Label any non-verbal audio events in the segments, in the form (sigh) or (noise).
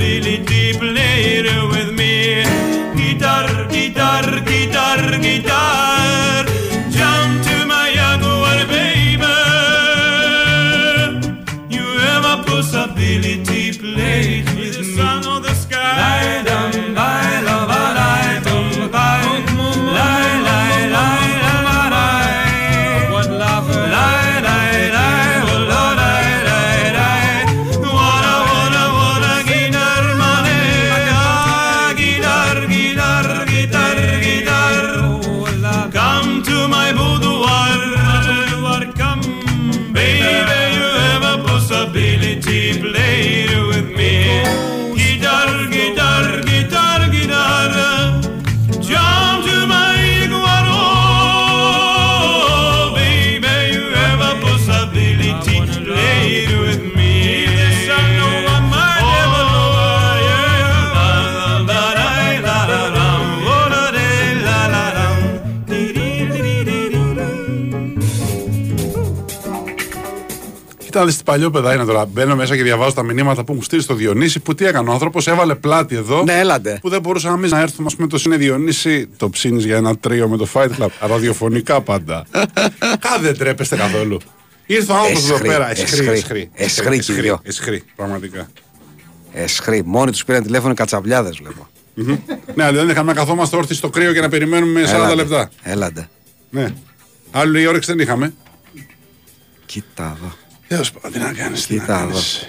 possibility, play it with me. Guitar, guitar, guitar, guitar. Κοίτα, δεις τι παλιό παιδά είναι τώρα. Μπαίνω μέσα και διαβάζω τα μηνύματα που μου στείλει στο Διονύση. Που τι έκανε ο άνθρωπος, έβαλε πλάτη εδώ. Ναι, έλατε. Που δεν μπορούσαμε εμείς να έρθουμε. Α πούμε, το είναι Διονύση, το ψήνεις για ένα τρίο με το Fight Club. (laughs) Ραδιοφωνικά πάντα. Κα δεν τρέπεστε καθόλου. Ήρθε ο άνθρωπος εδώ Εσχρή, πέρα. Εσχρή, εσχρή. εσχρή. Εσχρή κι οι δυο. Εσχρή, πραγματικά. Εσχρή. Μόνοι τους πήραν τηλέφωνο κατσαβλιάδες, βλέπω. Ναι, αλλά δεν είχαμε να καθόμαστε όρθιοι στο κρύο και να περιμένουμε 40 Έλατε. λεπτά. Έλατε. Ναι. Άλλη όρεξη δεν είχαμε. Κοίτα εδώ. Τέλο πάντων, τι να κάνεις. Τι να Κοίτα κάνεις.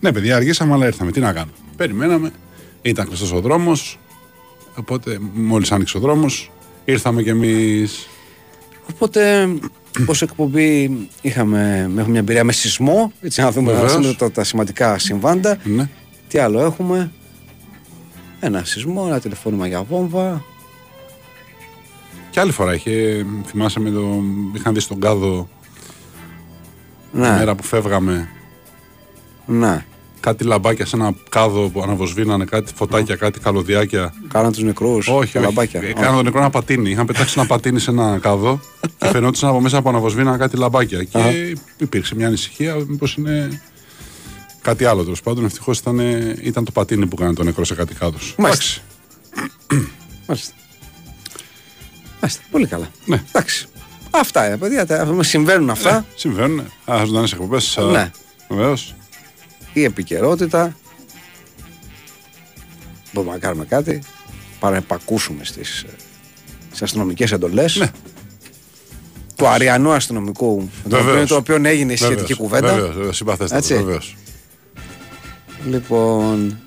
Ναι, παιδιά, αργήσαμε, αλλά ήρθαμε. Τι να κάνουμε. Περιμέναμε. Ήταν κλειστός ο δρόμος. Οπότε, μόλις άνοιξε ο δρόμος, ήρθαμε κι εμείς. Οπότε, (clears throat) ως εκπομπή, είχαμε, έχουμε μια εμπειρία με σεισμό. Έτσι, να δούμε, να Βεβαίως. δούμε τα, τα σημαντικά συμβάντα. Ναι. Τι άλλο έχουμε; Ένα σεισμό, ένα τηλεφώνημα για βόμβα. Και άλλη φορά είχε, θυμάσαι με το. Είχαν δει στον κάδο τη Ναι, μέρα που φεύγαμε ναι. κάτι λαμπάκια σε ένα κάδο που αναβοσβήνανε, κάτι φωτάκια, κάτι καλωδιάκια. Κάναν τους νεκρούς. Όχι, όχι. Έκαναν τον νεκρό ένα πατίνι. Είχαν πετάξει ένα πατίνι σε ένα κάδο και φαινόταν από μέσα που αναβοσβήναν κάτι λαμπάκια. Και υπήρξε μια ανησυχία μήπως είναι κάτι άλλο τέλος πάντων. Ευτυχώς ήταν, ήταν το πατίνι που έκανε τον νεκρό σε κάτι κάδος. Μάλιστα. Μάλιστα. Μάλιστα. Πολύ καλά. Ναι. Εντάξει. Αυτά είναι, παιδιά. τα- Συμβαίνουν αυτά. Συμβαίνουν. Α, ζωντανέ εκπομπές. Ναι. Βεβαίως. Η επικαιρότητα. Μπορούμε να κάνουμε κάτι. Παρεπακούσουμε στις στις αστυνομικές εντολές. Ναι. Του αριανού αστυνομικού. Το οποίο, Βεβαίως. το οποίο έγινε η σχετική κουβέντα. Βεβαίως, συμπαθέστατο. Έτσι. Βεβαίως. Λοιπόν.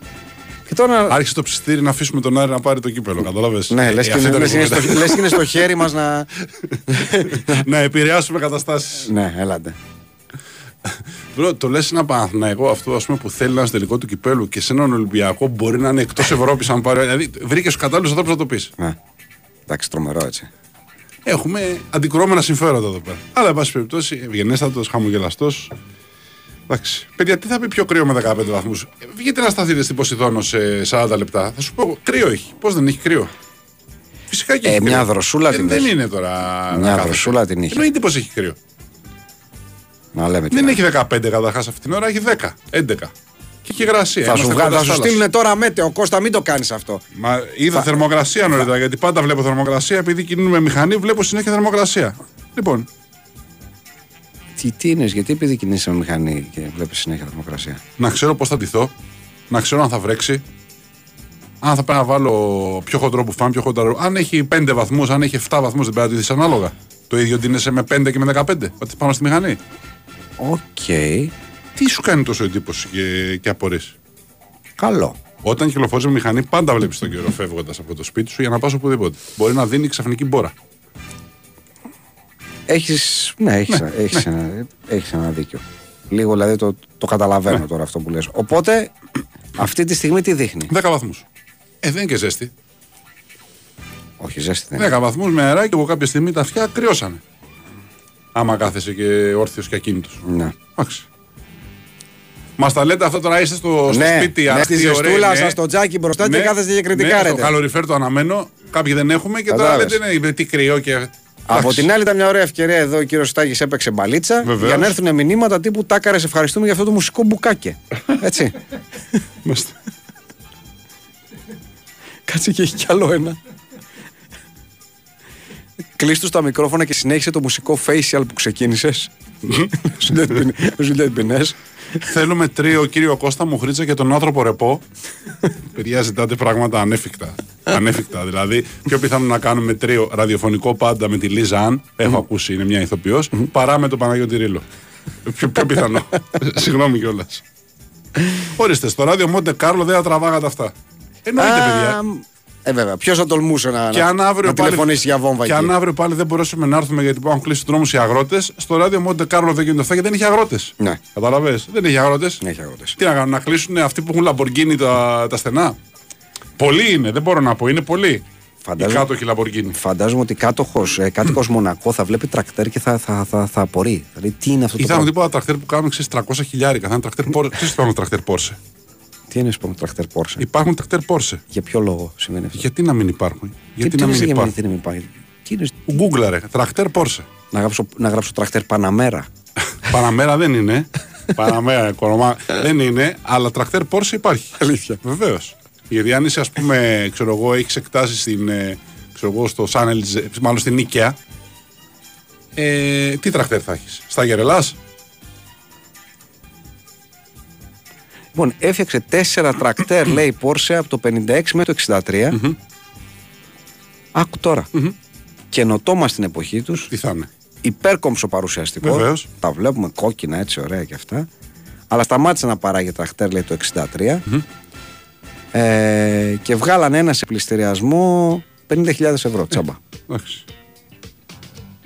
Και τώρα. Άρχισε το ψιστήρι να αφήσουμε τον Άρη να πάρει το κύπελο. Κατάλαβες; Ναι, λες και, είναι, λες, και είναι στο, λες και είναι στο (laughs) χέρι μας να... να επηρεάσουμε καταστάσεις. ναι, έλατε. Μπρο, το λες ένα Παναθηναϊκό αυτό ας πούμε, που θέλει να είναι στο τελικό του κυπέλου και σε έναν Ολυμπιακό μπορεί να είναι εκτός Ευρώπης αν πάρει. Δηλαδή βρήκες του κατάλληλους ανθρώπους να το πεις. Ναι. Εντάξει, τρομερό έτσι. Έχουμε αντικρώμενα συμφέροντα εδώ πέρα. Αλλά, εν πάση περιπτώσει, ευγενέστατος, χαμογελαστός. Εντάξει. Παιδιά, τι θα πει πιο κρύο με 15 βαθμούς; Βγείτε να σταθείτε στην Ποσειδόνο σε 40 λεπτά. Θα σου πω, κρύο έχει. Πώς δεν έχει κρύο; Φυσικά και Ε, έχει μια κρύο. δροσούλα Ε, την Δεν έχει. είναι τώρα. να Μια κάθεσαι. δροσούλα την είχε. Εννοείται πως έχει κρύο. Να λέμε τι Δεν να- έχει 15 καταρχάς αυτή την ώρα, έχει 10, 11. Και έχει υγρασία. Θα σου, Είμαστε βγάλει, κοντά θα σου στη στείλουν τώρα μέτεο. Κώστα, μην το κάνεις αυτό. Μα είδα θερμοκρασία νωρίτερα, γιατί πάντα βλέπω θερμοκρασία. Επειδή κινούμε μηχανή, βλέπω συνέχεια θερμοκρασία. Λοιπόν, Τι, τι είναι, γιατί επειδή κινείσαι με μηχανή και βλέπεις συνέχεια θερμοκρασία. να ξέρω πώς θα ντυθώ, να ξέρω αν θα βρέξει, αν θα πρέπει να βάλω πιο χοντρό μπουφάν, πιο χοντρό. Αν έχει 5 βαθμούς, αν έχει 7 βαθμούς, δεν πρέπει να ντυθεί ανάλογα. Το ίδιο ντύνεσαι με 5 και με 15, ότι πάνω στη μηχανή. Οκ. Τι σου κάνει τόσο εντύπωση και, και απορείς. Καλό. Όταν κυκλοφορείς με μηχανή, πάντα βλέπεις τον καιρό φεύγοντας από το σπίτι σου για να πας οπουδήποτε. Μπορεί να δίνει ξαφνική μπόρα. Έχεις, ναι, έχεις, έχεις, Ένα, έχεις ένα δίκιο. Λίγο δηλαδή το, το καταλαβαίνω τώρα αυτό που λες. Οπότε αυτή τη στιγμή τι δείχνει; 10 βαθμούς. Ε, δεν είναι και ζέστη. Όχι, ζέστη δεν είναι. 10 βαθμούς με αεράκι από κάποια στιγμή τα αυτιά κρυώσανε. Άμα κάθεσαι και όρθιος και ακίνητος. Ναι. Εντάξει. Μας τα λέτε αυτά τώρα είστε στο, στο ναι, σπίτι. ναι, αστείοι, στη ωραίοι, ζεστούλα ναι. σας, στο τζάκι μπροστά και Ναι, κάθεστε και Ναι, στο κριτικάρετε. καλοριφέρ το αναμένο. Κάποιοι δεν έχουμε και Κατάλαβες. τώρα λέτε ναι, τι κρυό και. Από την άλλη, ήταν μια ωραία ευκαιρία εδώ ο κύριος Στάγης έπαιξε μπαλίτσα για να έρθουν μηνύματα τύπου Τάκαρε, ευχαριστούμε για αυτό το μουσικό μπουκάκι, Έτσι. (laughs) Κάτσε και έχει κι άλλο ένα. Κλείστο τα μικρόφωνα και συνέχισε το μουσικό facial που ξεκίνησες. Ζουλέτ Πινέ. Θέλουμε τρίο κύριο Κώστα Μουχρίτσα και τον άνθρωπο ρεπό. Παιδιά, ζητάτε πράγματα ανέφικτα. Ανέφικτα. Δηλαδή, πιο πιθανό να κάνουμε τρίο ραδιοφωνικό πάντα με τη Λίζα Αν, έχω ακούσει, είναι μια ηθοποιός, παρά με τον Παναγιώτη Ρήλο. πιο, πιο πιθανό. (laughs) Συγγνώμη κιόλας. Ορίστε, στο ράδιο Μοντε Κάρλο δεν θα τραβάγατε αυτά. Εννοείται, παιδιά. Ε, βέβαια. Ποιος θα τολμούσε να, Και αν να, αύριο να πάλι, τηλεφωνήσει για βόμβα και εκεί. αν αύριο πάλι δεν μπορέσουμε να έρθουμε γιατί έχουν κλείσει του δρόμους οι αγρότες, στο ράδιο Μοντε Κάρλο δεν γίνεται αυτά γιατί δεν έχει αγρότες. Ναι. Καταλαβες, δεν έχει αγρότες. Έχει αγρότες. Τι να κάνουν, να κλείσουν αυτοί που έχουν λαμπορκίνη τα, τα στενά; Πολλοί είναι, δεν μπορώ να πω, είναι πολλοί. Φαντάζομαι- Οι κάτοχοι λαμπορκίνη. Φαντάζομαι ότι κάτοχος, ε, κάτοικος (clears throat) Μονακό θα βλέπει τρακτέρ και θα, θα, θα, θα απορεί. Δηλαδή, τι είναι αυτό το Ήταν πράγμα; τίποτα τρακτέρ που κάνουν ξέρεις, 300 χιλιάρικα. Θα είναι τρακτέρ Porsche. Ξέρεις τι υπάρχουν τρακτέρ Porsche; Τι είναι σπον τρακτέρ Πόρσε. Υπάρχουν τρακτέρ Porsche. Για ποιο λόγο σημαίνει αυτό; Γιατί να μην υπάρχουν; Γιατί τι να είναι μην για υπάρχουν; γιατί να μην υπάρχει; Τι είναι, Google ρε, τρακτέρ Porsche. να, γράψω, να γράψω τρακτέρ Παναμέρα. (laughs) Παναμέρα δεν είναι. Παναμέρα, κορομά. δεν είναι, αλλά τρακτέρ Porsche υπάρχει. Αλήθεια. Βεβαίως. Γιατί αν είσαι, ας πούμε, ξέρω εγώ, έχεις εκτάσει στην. ε, Ξέρω εγώ, στο Σάνελ, μάλλον στην Νίκαια. Ε, τι τρακτέρ θα έχεις, Στα Γερελάς; Λοιπόν, έφτιαξε τέσσερα τρακτέρ, λέει Πόρσε, από το 56 μέχρι το 63. Άκου τώρα. Καινοτόμα στην εποχή τους. Τι θα είναι. Υπέρκομψο παρουσιαστικό. Βεβαίως. Τα βλέπουμε κόκκινα έτσι, ωραία και αυτά. Αλλά σταμάτησε να παράγει τρακτέρ, λέει το 63. Ε, και βγάλανε ένα σε πληστηριασμό 50.000 ευρώ τσάμπα. Εντάξει.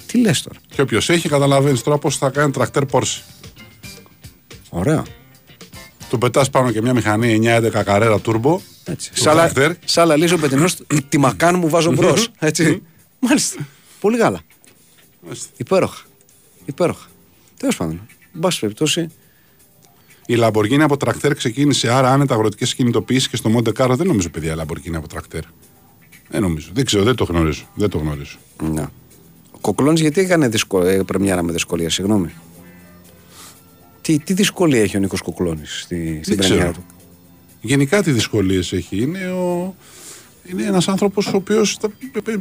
Τι λες τώρα; Και όποιος έχει, καταλαβαίνεις τώρα πώ θα κάνει τρακτέρ Porsche. Ωραία. Του πετάς πάνω και μια μηχανή 9-11 καρέρα turbo. Έτσι. Το Σαν τρακτέρ. Σαν να λύσω πετεινό, τη μακάν μου βάζω μπρος. Έτσι. Μάλιστα. Πολύ γάλα. Μάλιστα. Υπέροχα. Υπέροχα. Τέλος πάντων. Εν πάση περιπτώσει. Η Lamborghini από τρακτέρ ξεκίνησε άρα άνετα αγροτικές κινητοποιήσει και στο Monte Carlo δεν νομίζω παιδιά Lamborghini από τρακτέρ. Δεν νομίζω. Δεν ξέρω, δεν το γνωρίζω. Δεν το γνωρίζω. Ναι. Ο Κοκλώνης γιατί έκανε δυσκο... ε, πρεμιέρα με δυσκολία, συγγνώμη. Τι, τι δυσκολία έχει ο Νίκος Κοκλώνης στη, στην ξέρω. πρεμιέρα του; Γενικά τι δυσκολίες έχει. Είναι, ο... είναι ένας άνθρωπος ο οποίος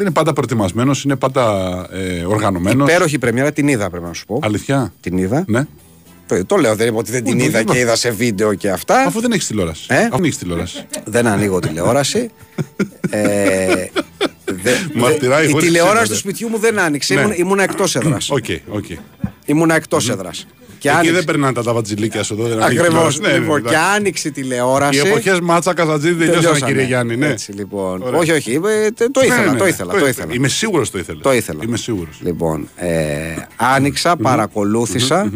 είναι πάντα προετοιμασμένος, είναι πάντα ε, οργανωμένος. Υπέροχη πρεμιέρα, την είδα πρέπει να σου πω. Αλήθεια; Την είδα. Ναι. Το, το λέω, δεν είπα ότι δεν την Ούτε, είδα δεν και είδα σε βίντεο και αυτά. Αφού δεν έχεις τηλεόραση. Ε; Αφού δεν έχεις τηλεόραση. Δεν ανοίγω τηλεόραση. ε, δε- Μαρτυράει δε- η χωρίς τηλεόραση σύνδεση. του σπιτιού μου δεν άνοιξε. Ναι. Ήμουν, ήμουνα εκτός έδρας. OK, OK. Ήμουνα εκτός έδρας. Και Εκεί άνοιξε. δεν περνάνε τα ταβατζιλίκια σου εδώ. δεν ανοίγει Ακριβώς. τηλεόραση. Ναι, ναι, λοιπόν, εντάξει. και άνοιξε η τηλεόραση. Οι εποχές Μάτσα Καζατζίδη τελειώσανε, τελειώσανε. κύριε Γιάννη. Ναι. Έτσι λοιπόν. Ωραία. Όχι, όχι. ε, τε- Το Ναι, ήθελα, ναι, το ναι. ήθελα. Το ήθελα. Είμαι σίγουρος το ήθελα. Το ήθελα. Είμαι σίγουρος. Λοιπόν, ε, άνοιξα, παρακολούθησα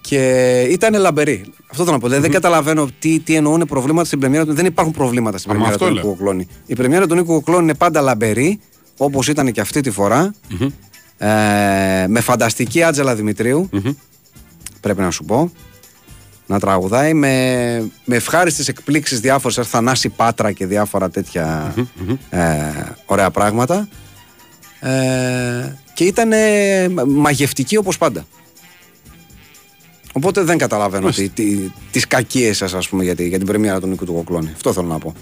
και ήταν λαμπερή. Αυτό θέλω να πω. Δηλαδή, Δεν καταλαβαίνω τι, τι εννοούν προβλήματα στην πρεμιέρα του. Δεν υπάρχουν προβλήματα στην Α, μα πρεμιέρα του αυτό Νίκου λέω. Κοκλώνη. Η πρεμιέρα του Νίκου Κοκλώνη είναι πάντα λαμπερή, όπως ήταν και αυτή τη φορα Ε, με φανταστική Άτζελα Δημητρίου, πρέπει να σου πω. Να τραγουδάει με, με ευχάριστες εκπλήξεις διάφορες, σαν Θανάση Πάτρα και διάφορα τέτοια, ε, ωραία πράγματα. Ε, και ήταν ε, μαγευτική όπως πάντα. Οπότε δεν καταλαβαίνω τι, τι, τις κακίες σας ας πούμε για, τη- για την πρεμιέρα του Νίκου του Κοκλώνη. Αυτό θέλω να πω.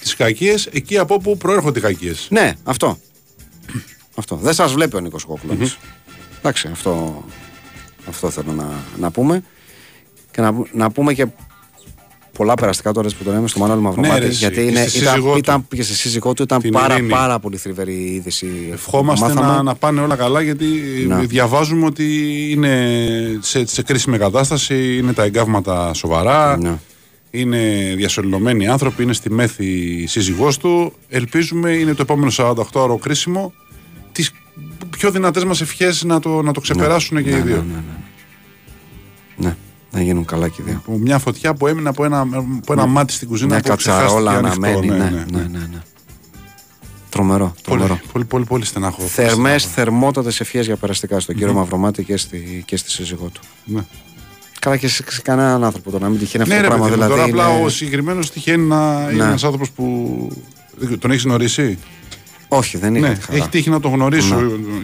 Τις κακίες εκεί από όπου προέρχονται οι κακίες. Ναι, αυτό. αυτό. Δεν σας βλέπει ο Νίκος Κοκλώνης. Εντάξει, αυτό, αυτό θέλω να, να πούμε. Και να, να πούμε και πολλά περαστικά τώρα που τον λέμε στο Μανώλη Μαυρομάτη. Ναι, ρε, εσύ. γιατί Και είναι, στη ήταν, σύζυγός του. ήταν, και στη σύζυγός του ήταν Την πάρα, Ειρήνη. πάρα πολύ θλιβερή η είδηση. Ευχόμαστε Μάθαμε. να, να πάνε όλα καλά γιατί Να. διαβάζουμε ότι είναι σε, σε κρίσιμη κατάσταση, είναι τα εγκάβματα σοβαρά, Ναι. είναι διασωληνωμένοι άνθρωποι, είναι στη μέθη η σύζυγός του. Ελπίζουμε είναι το επόμενο 48 ώρο κρίσιμο τις πιο δυνατές μας ευχές να το, να το ξεπεράσουν και οι δύο. Ναι, να γίνουν καλά και οι δύο. Από Μια φωτιά που έμεινε από ένα, από ένα μάτι στην κουζίνα Μια που ξεχάστηκε κατσαρόλα ανοιχτό. αναμένη. Ναι, Ναι, ναι, ναι, ναι. ναι. Τρομερό, τρομερό. Πολύ, πολύ, πολύ, πολύ στενάχο. Θερμές, θερμότατες ευχές για περαστικά στον κύριο Μαυρομάτη και στη, και στη σύζυγό του. Ναι. Καλά και σε, σε κανέναν άνθρωπο το να μην τυχαίνει αυτό Ναι, το ρε πράγμα. παιδί μου, δηλαδή τώρα απλά είναι- ο συγκεκριμένος τυχαίνει να είναι Ναι. ένας άνθρωπος που. δεν- Τον έχεις γνωρίσει; Όχι, δεν είχα Ναι, τη χαρά. έχει τύχει να τον γνωρίσω,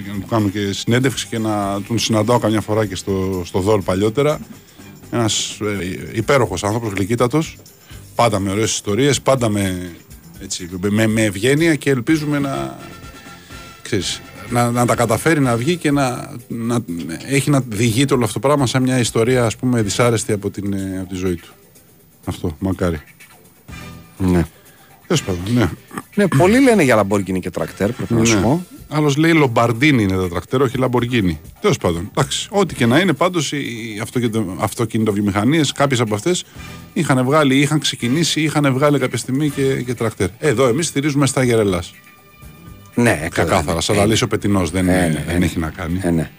για να του κάνω και συνέντευξη και να τον συναντάω καμιά φορά και στο, στο Δόλ παλιότερα. Ένας ε, υπέροχος άνθρωπος, γλυκύτατος. Πάντα με ωραίες ιστορίες, πάντα με, έτσι, με, με ευγένεια και ελπίζουμε να, ξέρεις, να, να τα καταφέρει να βγει και να, να έχει να διηγείται όλο αυτό το πράγμα σαν μια ιστορία ας πούμε δυσάρεστη από, την, ε, από τη ζωή του. Αυτό, μακάρι. Ναι. Τέλος πάντων, ναι. ναι, πολλοί λένε για Lamborghini και τρακτέρ, πρέπει να σου ναι. πω. Άλλος λέει Λομπαρντίνη είναι τα τρακτέρ, όχι Λαμπορκίνη. Τέλος πάντων, εντάξει, ό,τι και να είναι, πάντως οι αυτοκίνητο- αυτοκινητοβιομηχανίες, κάποιες από αυτές είχαν βγάλει, είχαν ξεκινήσει, είχαν βγάλει κάποια στιγμή και, και τρακτέρ. Εδώ εμείς στηρίζουμε στα γερελάς. Ναι, καλά. Ξεκάθαρα, ναι. σαν να λύσει ο πετεινός δεν, Ε, ε, ναι, δεν ναι. έχει να κάνει. Ε, ναι.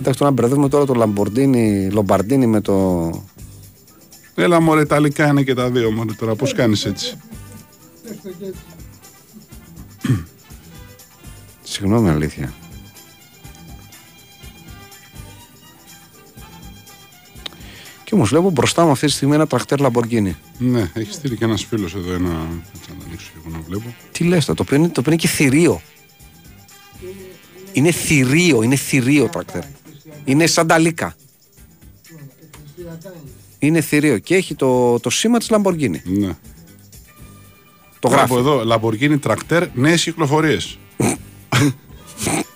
Εντάξει, τώρα μπερδεύουμε τώρα το Lamborghini, Λομπαρντίνι με το. Έλα μωρέ, Ιταλικά είναι και τα δύο μωρέ τώρα, πώς κάνεις έτσι. (coughs) Συγγνώμη, αλήθεια. Και όμως βλέπω μπροστά μου αυτή τη στιγμή ένα τρακτέρ Lamborghini. Ναι, έχει στείλει και ένας φίλος εδώ ένα. Έτσι να το ανοίξω και εγώ να βλέπω. Τι λες τώρα, το οποίο είναι, το οποίο είναι και θηρίο. Είναι θηρίο, είναι θηρίο τρακτέρ. Είναι σαν τα λίκα. Είναι θηρίο και έχει το, το σήμα της Lamborghini. Ναι. Το γράφει. Βλέπω εδώ, Lamborghini Tractor, νέες κυκλοφορίες.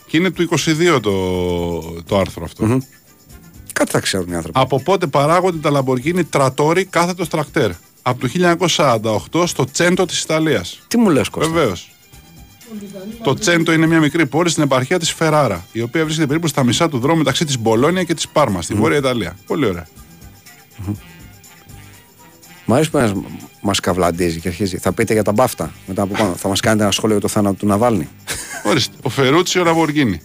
και είναι του 22 το, το άρθρο αυτό. Κάτι θα ξέρουν οι άνθρωποι. Από πότε παράγονται τα Lamborghini Trattori κάθετος τρακτέρ; Από το 1948 στο Τσέντο της Ιταλίας. Τι μου λες Κώστα; Βεβαίως. Το Τσέντο είναι μια μικρή πόλη στην επαρχία της Φεράρα, η οποία βρίσκεται περίπου στα μισά του δρόμου μεταξύ της Μπολόνια και της Πάρμας, στη Βόρεια Ιταλία. Πολύ ωραία. Μ' αρέσει που ένας μας καβλαντίζει και αρχίζει. Θα πείτε για τα μπάφτα μετά από πάνω. θα μας κάνετε ένα σχόλιο για το θάνατο του Ναβάλνη. Ορίστε. Ο Φερούτσιο Λαμποργκίνη.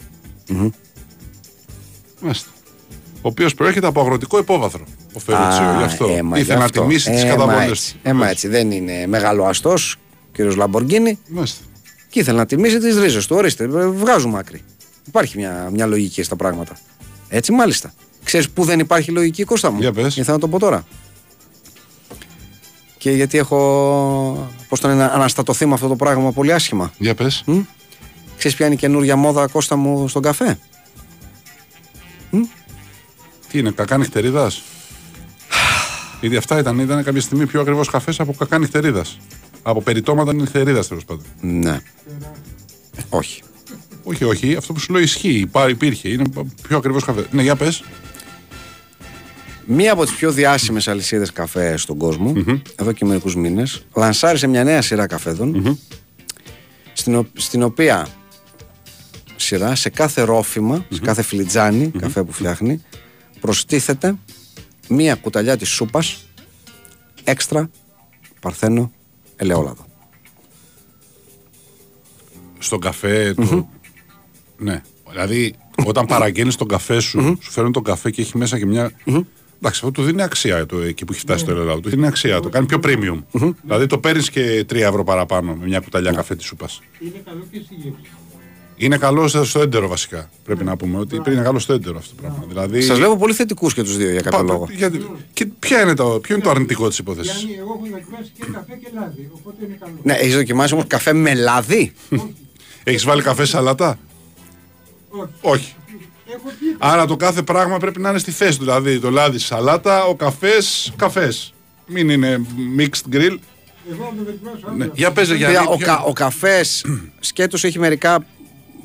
Μάλιστα. Ο οποίος προέρχεται από αγροτικό υπόβαθρο. Ο Φερούτσιο, Α, γι' αυτό. έμα, Ήθελε γι' να αυτό. τιμήσει τι Έμα καταβολέ έτσι. Έμα έτσι. Δεν είναι μεγάλο αστός, κύριος Λαμποργκίνη, Μάλιστα. και ήθελε να τιμήσει τις ρίζες του. Ορίστε, ε, βγάζουμε άκρη. Υπάρχει μια, μια λογική στα πράγματα. Έτσι, μάλιστα. Ξέρεις πού δεν υπάρχει λογική, Κώστα μου; Για πες. Γιατί θα να το πω τώρα. Και γιατί έχω. Πώς το λένε, αναστατωθεί με αυτό το πράγμα πολύ άσχημα. Για πες. Ξέρεις ποια είναι η καινούργια μόδα, Κώστα μου, στον καφέ; Τι είναι, κακά νυχτερίδας; Γιατί αυτά ήταν, ήταν κάποια στιγμή πιο ακριβώς καφές από κακά νυχτερίδας. Από περιτώματα νυχτερίδας τέλος πάντων. Ναι. Όχι. Όχι, όχι, αυτό που σου λέω ισχύει. Υπά, υπήρχε. Είναι πιο ακριβώς καφέ. Ναι, για πες. Μία από τις πιο διάσημες αλυσίδες καφές στον κοσμο εδώ και μερικούς μήνες, λανσάρισε μια νέα σειρά καφέδων, στην, ο- στην οποία σειρά σε κάθε ρόφημα, σε κάθε φλιτζάνι καφέ που φτιάχνει, προστίθεται μία κουταλιά της σούπας έξτρα παρθένο ελαιόλαδο. Στον καφέ του. Ναι. Δηλαδή, όταν παραγγέλνεις τον καφέ σου, σου φέρνουν τον καφέ και έχει μέσα και μια. Εντάξει, αυτό του δίνει αξία το, εκεί που έχει φτάσει το ελαιόλαδο. Του δίνει αξία, το κάνει πιο premium. Δηλαδή, το παίρνεις και 3 ευρώ παραπάνω με μια κουταλιά καφέ της σούπας. Είναι καλό και στη γεύση. Είναι καλό στο έντερο βασικά. Πρέπει να πούμε ότι είναι καλό στο έντερο αυτό το πράγμα. Δηλαδή, Σας βλέπω πολύ θετικούς και τους δύο για κάποιο πα- λόγο. γιατί- και ποια είναι το, ποιο είναι το αρνητικό της υπόθεσης; Γιάννη, εγώ έχω δοκιμάσει και καφέ και λάδι, οπότε είναι καλό. Ναι, έχεις δοκιμάσει όμως καφέ με λάδι; Έχεις βάλει καφέ σαλατά. Όχι. Όχι. Έχω πει, Άρα το κάθε πράγμα πρέπει να είναι στη θέση του. Δηλαδή το λάδι σαλάτα, ο καφές καφές. Μην είναι mixed grill. εγώ να το δοκιμάσω άλλο. Ναι. Για παίζε για Παιδιά, ο, κα, ο καφές σκέτος έχει μερικά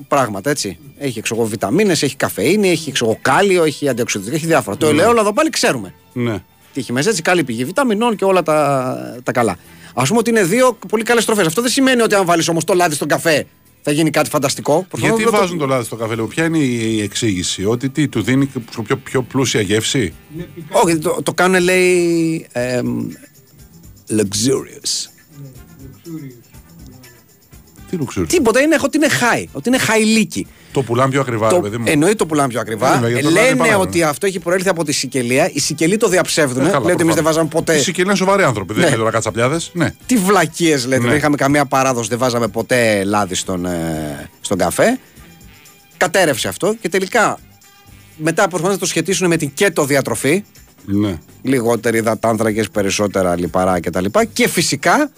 πράγματα, έτσι. Έχει ξέρω, εγώ, βιταμίνες, έχει καφεΐνη, έχει ξέρω, εγώ, κάλιο, έχει αντιοξυδοτικά, έχει διάφορα. Το ελαιόλαδο πάλι ξέρουμε. Ναι. Τι έχει μέσα, έτσι, καλή πηγή βιταμινών και όλα τα, τα καλά. Α πούμε ότι είναι δύο πολύ καλές τροφέ. Αυτό δεν σημαίνει ότι αν βάλεις όμως το λάδι στον καφέ θα γίνει κάτι φανταστικό. Προσπαθώ Γιατί να το- βάζουν το λάδι στο καφέ, λέω. Ποια είναι η εξήγηση, Ότι τι, του δίνει πιο, πιο πλούσια γεύση; Είναι πικάντο, Όχι, το, το κάνουν λέει. εμ, luxurious. λουξούριο. Τι λουξούρι. Τίποτα είναι ότι είναι high, ότι είναι χαϊλίκι. Το πουλάνε πιο ακριβά, ρε Το, παιδί μου. εννοείται το πουλάνε πιο ακριβά. Βέβαια, γιατί το λάδι Λένε παράγουν. ότι αυτό έχει προέλθει από τη Σικελία. Οι Σικελοί το διαψεύδουν. Ε, καλά, Λέει ότι εμείς δεν προφανώς. βάζαμε ποτέ. Οι Σικελοί είναι σοβαροί άνθρωποι, δεν Ναι. είναι τώρα κατσαπλιάδες. Ναι. Τι βλακίες λέτε. Ναι. Δεν είχαμε καμία παράδοση, δεν βάζαμε ποτέ λάδι στον, ε, στον καφέ. Κατέρευσε αυτό και τελικά μετά προσπαθούν να το σχετίσουν με την κέτο διατροφή. ναι. Λιγότεροι υδατάνθρακες, περισσότερα λιπαρά κτλ. Και, και φυσικά,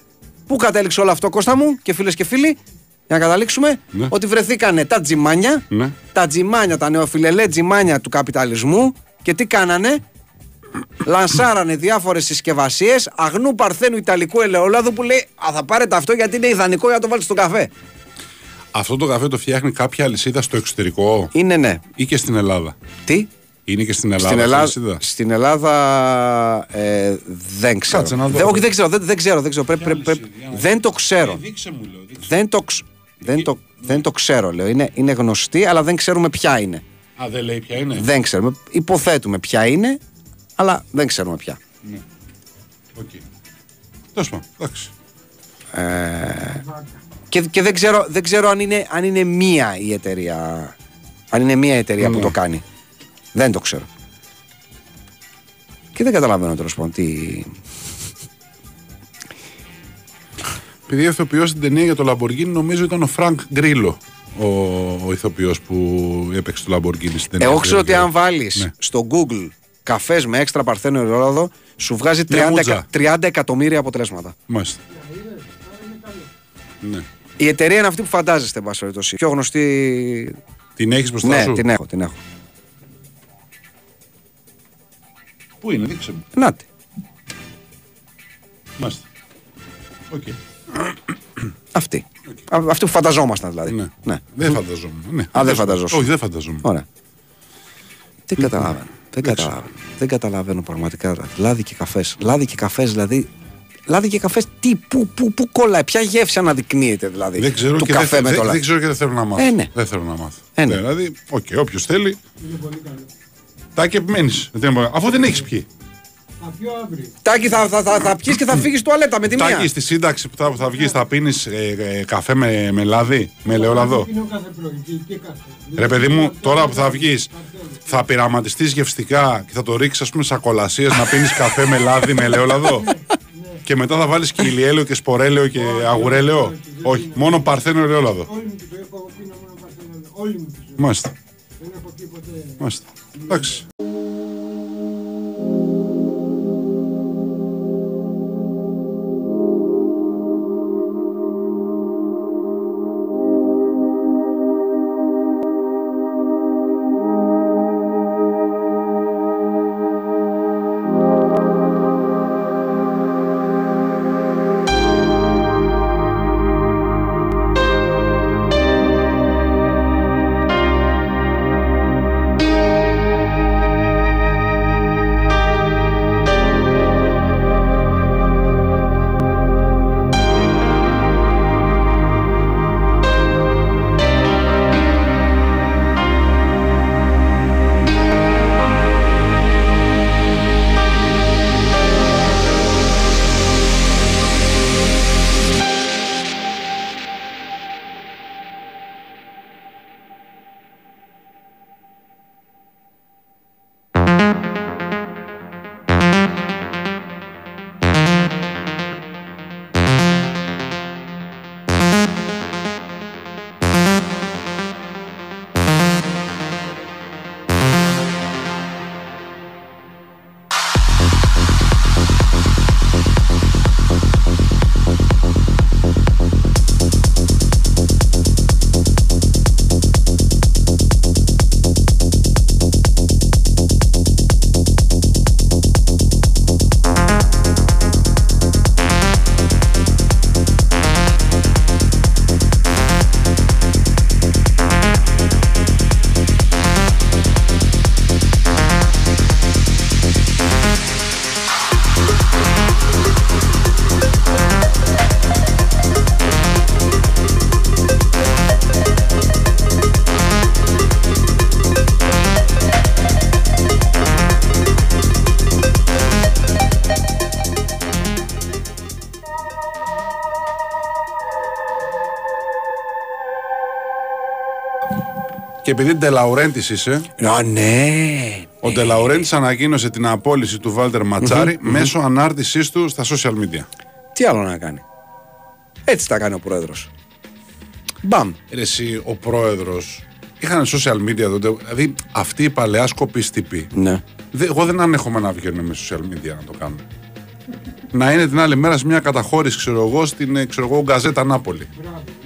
πού κατέληξε όλο αυτό, Κώστα μου και φίλες και φίλοι, για να καταλήξουμε, Ναι. ότι βρεθήκανε τα τζιμάνια, Ναι. τα τζιμάνια, τα νεοφιλελέ τζιμάνια του καπιταλισμού και τι κάνανε, λανσάρανε διάφορες συσκευασίες αγνού παρθένου Ιταλικού ελαιόλαδου που λέει Α, θα πάρετε αυτό γιατί είναι ιδανικό για να το βάλει στον καφέ. Αυτό το καφέ το φτιάχνει κάποια αλυσίδα στο εξωτερικό; Είναι ναι. ή και στην Ελλάδα; Τι; Είναι και στην Ελλάδα. Στην, αυτή η Ελλάδα, αλυσίδα; στην Ελλάδα ε, δεν ξέρω. Κάτσε να δω. Δεν- όχι, δεν ξέρω. Δεν, δεν ξέρω. Δεν, ξέρω. Πρέπει- πρέπει- πρέπει- δεν το ξέρω. Δείξε μου, λέω. δείξε. Δεν το, ξ- δεν το, δεν το ξέρω, λέω. Είναι, είναι γνωστή, αλλά δεν ξέρουμε ποια είναι. Α, δεν λέει ποια είναι. Δεν ξέρουμε. Υποθέτουμε ποια είναι, αλλά δεν ξέρουμε ποια. Οκ. Τέλος πάντων, εντάξει. Και, και δεν ξέρω, δεν ξέρω αν, είναι, αν είναι μία η εταιρεία. Αν είναι μία η εταιρεία που Ναι. το κάνει. Δεν το ξέρω. Και δεν καταλαβαίνω τέλος πάντων τι. Επειδή ηθοποιός στην ταινία για το Λαμπορκίνη νομίζω ήταν ο Φρανκ Γκρίλο. Ο, ο ηθοποιός που έπαιξε το Λαμπορκίνη στην ταινία. Εγώ ξέρω ότι αν βάλεις Ναι. στο Google καφές με έξτρα παρθένο ελαιόλαδο, σου βγάζει 30, Μια μούτζα. εκα- 30 εκατομμύρια αποτελέσματα. Μάλιστα. Ναι. Η εταιρεία είναι αυτή που φαντάζεστε, εν πάση περιπτώσει. Πιο γνωστή. Την έχεις μπροστά Ναι, σου; την έχω, την έχω. Πού είναι, δείξε μου. Νάτι. Μάλιστα. Οκ. (coughs) Αυτή. Α- Αυτή που φανταζόμασταν δηλαδή. Ναι. ναι. Δεν φανταζόμουν. Ναι. Α, δεν φανταζόσουν. Όχι, δεν φανταζόμουν. Ωραία. Δεν καταλαβαίνω. Δεν καταλαβαίνω. Δεν καταλαβαίνω πραγματικά. Λάδι και καφές. Λάδι και καφές δηλαδή. Λάδι και καφές, τι, πού, πού, πού κολλάει, ποια γεύση αναδεικνύεται δηλαδή. Δεν ξέρω, του και καφέ δεν, με δεν, το λάδι. δεν ξέρω και δεν θέλω να μάθω. Ε, ναι. Δεν θέλω να μάθω. Ε, ναι. Δηλαδή, οκ, όποιος θέλει. Τάκη επιμένεις. Αφού δεν έχεις πιει. Θα πιω αύριο. Τάκη, θα, θα, θα, θα πιεις και θα φύγεις τουαλέτα με τη μία. Τάκη στη σύνταξη που θα, που θα βγεις, θα πίνεις καφέ με, με λάδι, με ελαιόλαδο. Πίνω κάθε πρωί και, και καφέ. Ρε παιδί μου, τώρα που θα βγεις, θα πειραματιστείς γευστικά και θα το ρίξεις, ας πούμε, σακολασίε να πίνεις καφέ με λάδι, με ελαιόλαδο. και μετά θα βάλεις και ηλιέλαιο και σπορέλαιο και αγουρέλαιο; Όχι, μόνο παρθένο ελαιόλαδο. Όλη μου τη επειδή Ντελαουρέντη είσαι, Α, ναι. ο Ντελαουρέντη ανακοίνωσε την απόλυση του Βάλτερ Ματσάρη μέσω ανάρτησής του στα social media. Τι άλλο να κάνει. Έτσι τα κάνει ο πρόεδρος. Μπαμ. Ρε εσύ, ο πρόεδρος. Είχαν social media τότε. Δηλαδή, αυτοί οι παλαιά σκοπίστηποι. Ναι. Δε, εγώ δεν ανέχομαι να βγαίνουν με social media να το κάνουν. να είναι την άλλη μέρα σε μια καταχώρηση, ξέρω εγώ, στην ε, ξέρω εγώ, γκαζέτα Νάπολη. Μπράβο, ναι. Ωραίο.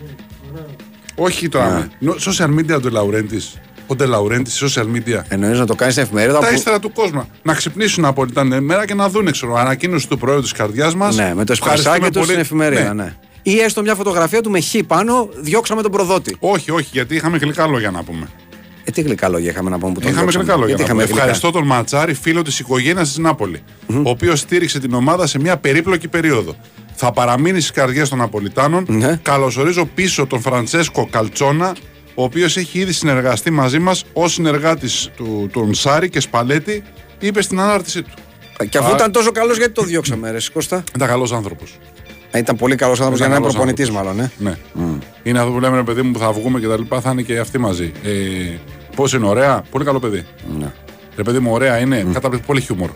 Όχι τώρα. Ναι. νο- Social media του Λαουρέντης. ο Ντελαουρέντη στη social media. Εννοείς να το κάνεις στην εφημερίδα. Τα που- ύστερα του κόσμου. Να ξυπνήσουν από όλη την μέρα και να δουν ξέρω, ανακοίνωση του Προέδρου της καρδιάς μας. Ναι, με το εσπρεσάκι τους στην εφημερίδα. Ναι. Ή έστω μια φωτογραφία του με χ πάνω, διώξαμε τον προδότη. Όχι, όχι, γιατί είχαμε γλυκά λόγια να πούμε. Ε, τι γλυκά λόγια είχαμε να πούμε που τον Είχαμε διώξαμε; γλυκά λόγια. Γιατί να πούμε. είχαμε γλυκά; Ευχαριστώ τον Ματσάρη, φίλο της οικογένειας της ναπολη ο οποίος στήριξε την ομάδα σε μια περίπλοκη περίοδο. Θα παραμείνει στις καρδιές των Ναπολιτάνων. Ναι. Καλωσορίζω πίσω τον Φραντσέσκο Καλτσόνα, ο οποίος έχει ήδη συνεργαστεί μαζί μας ως συνεργάτης του τον Σάρη και Σπαλέτη, είπε στην ανάρτησή του. Και αφού Α. ήταν τόσο καλός, γιατί το διώξαμε, ρε Κώστα; Ήταν καλός άνθρωπος. Ε, Ήταν πολύ καλός άνθρωπος για να είναι καλός προπονητής, άνθρωπος. μάλλον. Ε. Ναι. Είναι αυτό που λέμε, ρε παιδί μου, που θα βγούμε και τα λοιπά, θα είναι και αυτοί μαζί. Ε, Πώς είναι ωραία, πολύ καλό παιδί. Ναι. Ρε παιδί μου, ωραία είναι, καταπληκτικό, πολύ χιούμορ.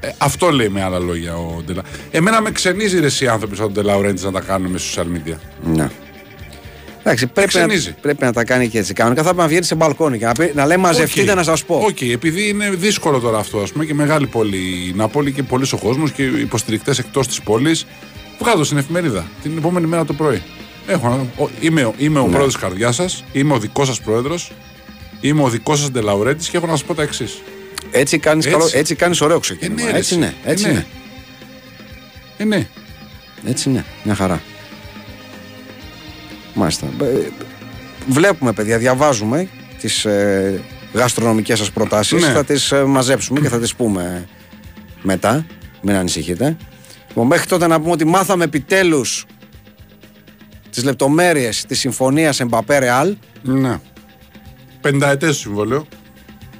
Ε, αυτό λέει με άλλα λόγια ο Ντε Λα. Εμένα με ξενίζει ρε εσύ άνθρωποι σαν τον Ντε Λαουρέντις να τα κάνουν με social media. Ναι. Εντάξει, πρέπει να, ξενίζει. πρέπει να τα κάνει και έτσι. Κανονικά θα πρέπει να βγαίνει σε μπαλκόνι και να, πει, να λέει μαζευτείτε Οκ. να σας πω. Οκ, επειδή είναι δύσκολο τώρα αυτό, ας πούμε, και μεγάλη πόλη η Ναπόλη και πολλοί ο κόσμος και υποστηρικτές εκτός της πόλης. Βγάζω στην εφημερίδα την επόμενη μέρα το πρωί. Έχω, να- ο- είμαι, ο- είμαι ο Ναι. πρόεδρος της καρδιάς σας, είμαι ο δικός σας πρόεδρος, είμαι ο δικός σας Ντελαουρέτης και έχω να σας πω τα εξής. Έτσι κάνεις Έτσι. καλό, έτσι κάνεις ωραίο ξεκίνημα. Ε, ναι, ρε, έτσι εσύ. ναι, έτσι Ε, ναι. ναι. Ε, ναι. Έτσι ναι, μια χαρά. Μάλιστα. Ε, Βλέπουμε, παιδιά, διαβάζουμε τις ε, γαστρονομικές σας προτάσεις. Ναι. Θα τις ε, μαζέψουμε και θα τις πούμε μετά. Μην ανησυχείτε. Λοιπόν, μέχρι τότε να πούμε ότι μάθαμε επιτέλους τις λεπτομέρειες της συμφωνίας Εμπαπέ Ρεάλ. Ναι. Πενταετές συμβόλαιο.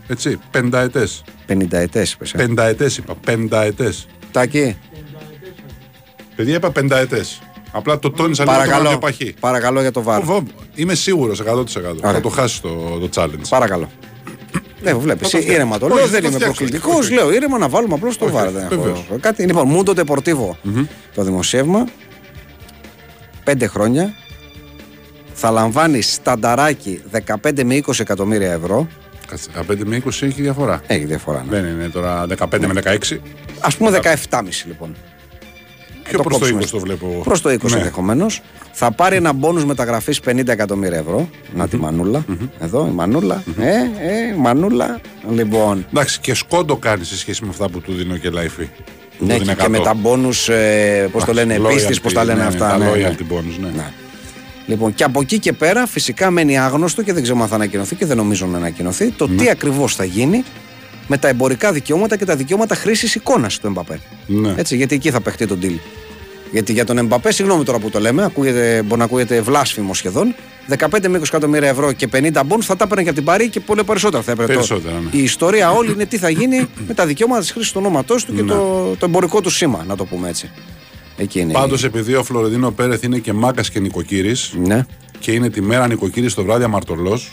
Έτσι, πενταετές. 50 ετές, είπες. ε. Πενταετές είπα. Πενταετές. Τάκη, Παιδιά είπα πενταετές. Απλά το τόνισα λίγο το παρακαλώ, μάτι παχύ. παρακαλώ για το βάρος. Βο- Είμαι σίγουρος 100%. Θα το χάσει το, το challenge. Παρακαλώ. Ναι, βλέπεις. Θα το φτιάξω. Ήρεμα το Όχι, λέω, θα δεν το είμαι φτιάξω. προκλητικός. Όχι. Λέω ήρεμα να βάλουμε απλώς το Όχι, βάρος. Δεν έχω βεβαίως. κάτι. Λοιπόν, Μούντο Deportivo το δημοσίευμα. Πέντε χρόνια. Θα λαμβάνει στανταράκι 15 με 20 εκατομμύρια ευρώ. Κάτσε, 15 με 20 έχει διαφορά. Έχει διαφορά. Ναι. Δεν είναι τώρα 15 με 16. Α πούμε 17,5 λοιπόν. Πιο προς το κόψουμε 20 το βλέπω. Προς το 20 Ναι. ενδεχομένως. Θα πάρει ένα μπόνους μεταγραφής 50 εκατομμύρια ευρώ. Να τη μανούλα. Εδώ η μανούλα. Ε, ε, η μανούλα. Λοιπόν. Εντάξει, και σκόντο κάνει σε σχέση με αυτά που του δίνω και λαϊφή. Ναι, και, και με τα μπόνους, ε, πώς το λένε, πίστης, πώς τα λένε αυτά. Ναι, ναι, τα ναι. loyalty bonus, ναι. Ναι. Λοιπόν, και από εκεί και πέρα φυσικά μένει άγνωστο και δεν ξέρουμε αν θα ανακοινωθεί και δεν νομίζω να ανακοινωθεί το Ναι. τι ακριβώς θα γίνει με τα εμπορικά δικαιώματα και τα δικαιώματα χρήσης εικόνας του Εμπαπέ. Ναι. Έτσι, γιατί εκεί θα παιχτεί το deal. Γιατί για τον Εμπαπέ, συγγνώμη τώρα που το λέμε, ακούγεται, μπορεί να ακούγεται βλάσφημο σχεδόν. 15 με 20 εκατομμύρια ευρώ και 50 μπόνους θα τα έπαιρνε και από την Παρή και πολύ περισσότερα θα έπαιρνε. Περισσότερα, ναι. Η ιστορία όλη είναι τι θα γίνει με τα δικαιώματα της χρήσης του ονόματός του και Ναι. το, το εμπορικό του σήμα, να το πούμε έτσι. Εκεί είναι. Πάντως, επειδή ο Φλωρεντίνο Πέρεθ είναι και μάγκα και νοικοκύρης Ναι. και είναι τη μέρα νοικοκύρης το βράδυ αμαρτωλός,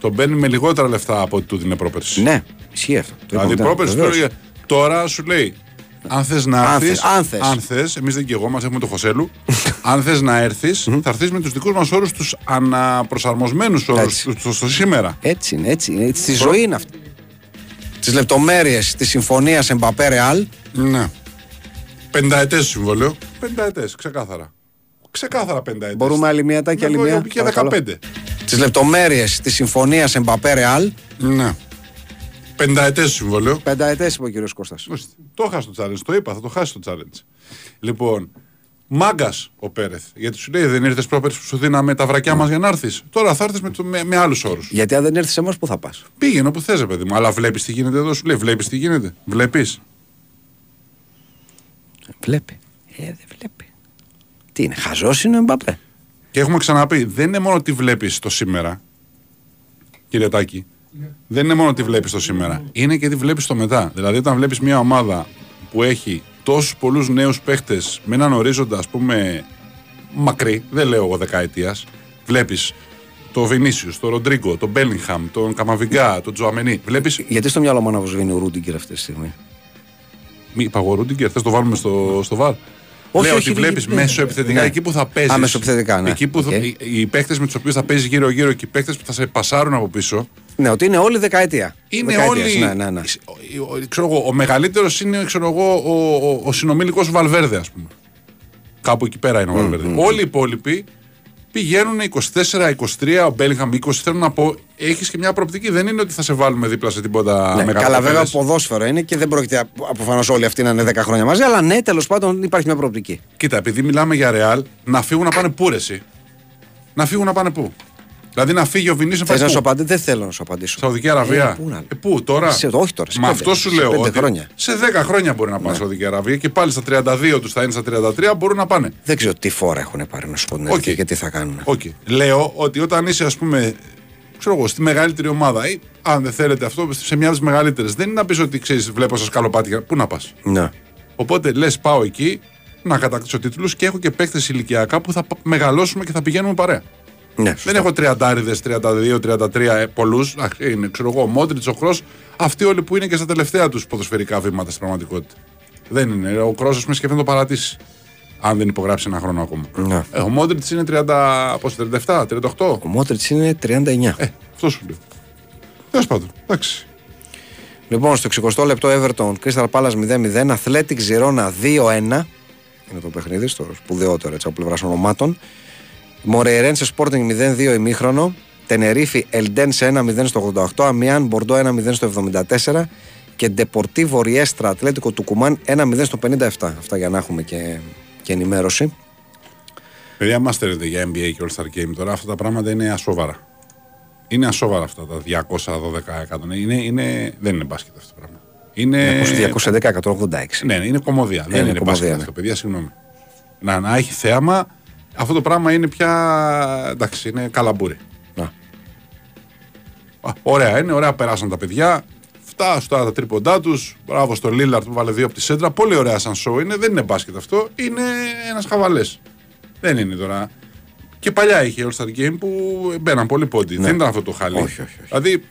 τον παίρνει με λιγότερα λεφτά από ό,τι του δίνει πρόπερση. Ναι, ισχύει αυτό. Το Δηλαδή, είπαμε, πρόπερση βεβαίως. τώρα, τώρα σου λέει, αν θες να Αν έρθεις. θες, αν θες. Αν θες, εμείς δεν και εγώ, μας έχουμε το Χωσέλου. (laughs) αν θες να έρθεις, θα έρθεις με τους δικούς μας όρους, τους αναπροσαρμοσμένους όρους, Έτσι. τους στο σήμερα. Έτσι είναι, έτσι είναι. Έτσι, στη ζωή είναι αυτή. Τις λεπτομέρειες τη συμφωνία Εμπαπέ Ρεάλ. Ναι. Πενταετές συμβόλαιο. Πενταετές, ξεκάθαρα. Ξεκάθαρα πενταετές. Μπορούμε άλλη μία τάκη, άλλη μία; Και παρακαλώ. 15. Τις λεπτομέρειες της συμφωνίας Εμπαπέ Ρεάλ. Ναι. Πενταετές συμβόλαιο. Πενταετές είπε ο κύριος Κώστας. Ορίστε. Το έχασε το challenge. Το είπα, θα το χάσει το challenge. Λοιπόν, μάγκας ο Πέρεθ. Γιατί σου λέει δεν ήρθες πρόπερ που σου δίναμε τα βρακιά μας για να έρθεις. Τώρα θα έρθεις με, το- με, με άλλους όρους. Γιατί αν δεν έρθεις σε εμάς, πού θα πας; Πήγαινε όπου θες, παιδί μου. Αλλά βλέπεις τι γίνεται εδώ, σου λέει. Βλέπεις τι γίνεται. Βλέπεις. Βλέπει. Ε, δεν βλέπει. Τι είναι, χαζός είναι ο Εμπαπέ. Και έχουμε ξαναπεί, δεν είναι μόνο τι βλέπεις το σήμερα. Κύριε Τάκη. Δεν είναι μόνο τι βλέπεις το σήμερα. Είναι και τι βλέπεις το μετά. Δηλαδή, όταν βλέπεις μια ομάδα που έχει τόσους πολλούς νέους παίχτες με έναν ορίζοντα, ας πούμε, μακρύ, δεν λέω εγώ δεκαετίας, βλέπεις το Βινίσιους, τον Ροντρίγκο, τον Μπέλιγχαμ, τον Καμαβιγκά, τον Τσουαμενί. Βλέπει. Γιατί στο μυαλό μου αναβοσβήνει ο Ρούντιγκερ αυτή τη στιγμή; Μη είπα εγώ Ρούντιγκερ, θες το βάλουμε στο, στο βαρ. Όχι, Λέω όχι, ότι βλέπεις ναι, μεσοεπιθετικά ναι. εκεί που θα παίζεις. Α, μεσοεπιθετικά, ναι. Εκεί που θα- Οκ. οι, οι παίχτες με τους οποίους θα παίζεις γύρω-γύρω και οι παίχτες που θα σε πασάρουν από πίσω. Ναι, ότι είναι όλοι δεκαετία. Είναι Δεκαετίας, όλοι. Ναι, ναι, ναι. Ο, ο, ξέρω εγώ, ο μεγαλύτερος είναι ξέρω εγώ, ο, ο, ο συνομήλικος Βαλβέρδε, ας πούμε. Κάπου εκεί πέρα είναι ο Βαλβέρδε. Όλοι οι υπόλοιποι Πηγαίνουν 24-23, ο Μπέλιγχαμ 20. Θέλω να πω, έχεις και μια προοπτική. Δεν είναι ότι θα σε βάλουμε δίπλα σε τίποτα Ναι, μεγάλο. καλά, βέβαια, αποτέλεσμα. ποδόσφαιρο είναι και δεν πρόκειται προφανώ όλοι αυτοί να είναι 10 χρόνια μαζί, αλλά ναι, τέλος πάντων υπάρχει μια προοπτική. Κοίτα, επειδή μιλάμε για ρεάλ, να φύγουν να πάνε πού ρε εσύ; Να φύγουν να πάνε πού; Δηλαδή να φύγει ο Βινίσιος Θες να σου πού. απαντήσω, δεν θέλω να σου απαντήσω. Σαουδική Αραβία. Ε, πού να- Ε, πού τώρα; Σε- όχι τώρα, σε Μα πέντε. αυτό σου Σε λέω. πέντε ότι χρόνια. Ναι. Σε 10 χρόνια μπορεί να πάνε Σαουδική Αραβία και πάλι στα 32 τους θα είναι στα 33 μπορούν να πάνε. Δεν ξέρω τι φόρα έχουν πάρει να σου πω την Οκ. αλήθεια και τι θα κάνουν. Οκ. Λέω ότι όταν είσαι, ας πούμε, ξέρω εγώ, στη μεγαλύτερη ομάδα ή αν δεν θέλετε αυτό, σε μια από τις μεγαλύτερες, δεν είναι να πεις ότι ξέρεις, βλέπω σα σκαλοπάτια. Πού να πας; Ναι. Οπότε λες, πάω εκεί να κατακτήσω τίτλους και έχω και παίκτες ηλικιακά που θα πα- μεγαλώσουμε και θα πηγαίνουμε παρέα. Ναι Δεν έχω 30, 32, 33 ε, πολλούς. Είναι, ξέρω εγώ, ο Μόντριτς, ο Κρος. Αυτοί όλοι που είναι και στα τελευταία τους ποδοσφαιρικά βήματα στην πραγματικότητα. Δεν είναι. Ο Κρός, ας πούμε, σκέφτεται να το παρατήσει. Αν δεν υπογράψει ένα χρόνο ακόμα. Ναι. Ε, ο Μόντριτς είναι 30, πώς, 37, 38. Ο Μότριτ είναι 39. Ε, αυτό σου λέω. Τέλος πάντων, εντάξει. Λοιπόν, στο 60 λεπτό Everton, Crystal Palace 0-0, Athletic Girona 2-1. Είναι το παιχνίδι, στο σπουδαιότερο έτσι, από πλευράς ονομάτων. Μορεϊρένσε Sporting 0-2 ημίχρονο. Τενερίφη Ελντένσε 1-0 στο 88. Αμιάν Μπορντό 1-0 στο 74. Και Ντεπορτίβο Ριέστρα Ατλέτικο Τουκουμάν 1-0 στο 57. Αυτά για να έχουμε και, και ενημέρωση. Παιδιά, μα θέλετε για NBA και All Star Game τώρα, αυτά τα πράγματα είναι ασόβαρα. Είναι ασόβαρα αυτά τα 212 εκατομμύρια. Είναι, είναι, δεν είναι μπάσκετ αυτό το πράγμα. Είναι, 210-186. ναι, ναι, είναι κομμωδία. δεν είναι είναι κομμωδία, μπάσκετ ναι. αυτό, παιδιά, συγγνώμη. Να, να έχει θέαμα, αυτό το πράγμα είναι πια. εντάξει, είναι καλαμπούρι. Να. Α, ωραία είναι, ωραία περάσαν τα παιδιά. Φτιάξουν τώρα τα τρίποντά τους. Μπράβο στο Λίλαρτ που βάλε δύο από τη σέντρα. Πολύ ωραία σαν show είναι. Δεν είναι μπάσκετ αυτό. Είναι ένας χαβαλές. Δεν είναι τώρα. Και παλιά είχε All Star Game που μπαίναν πολύ πόντοι. Δεν ήταν αυτό το χάλι. Ναι. Όχι, όχι, όχι. Δηλαδή,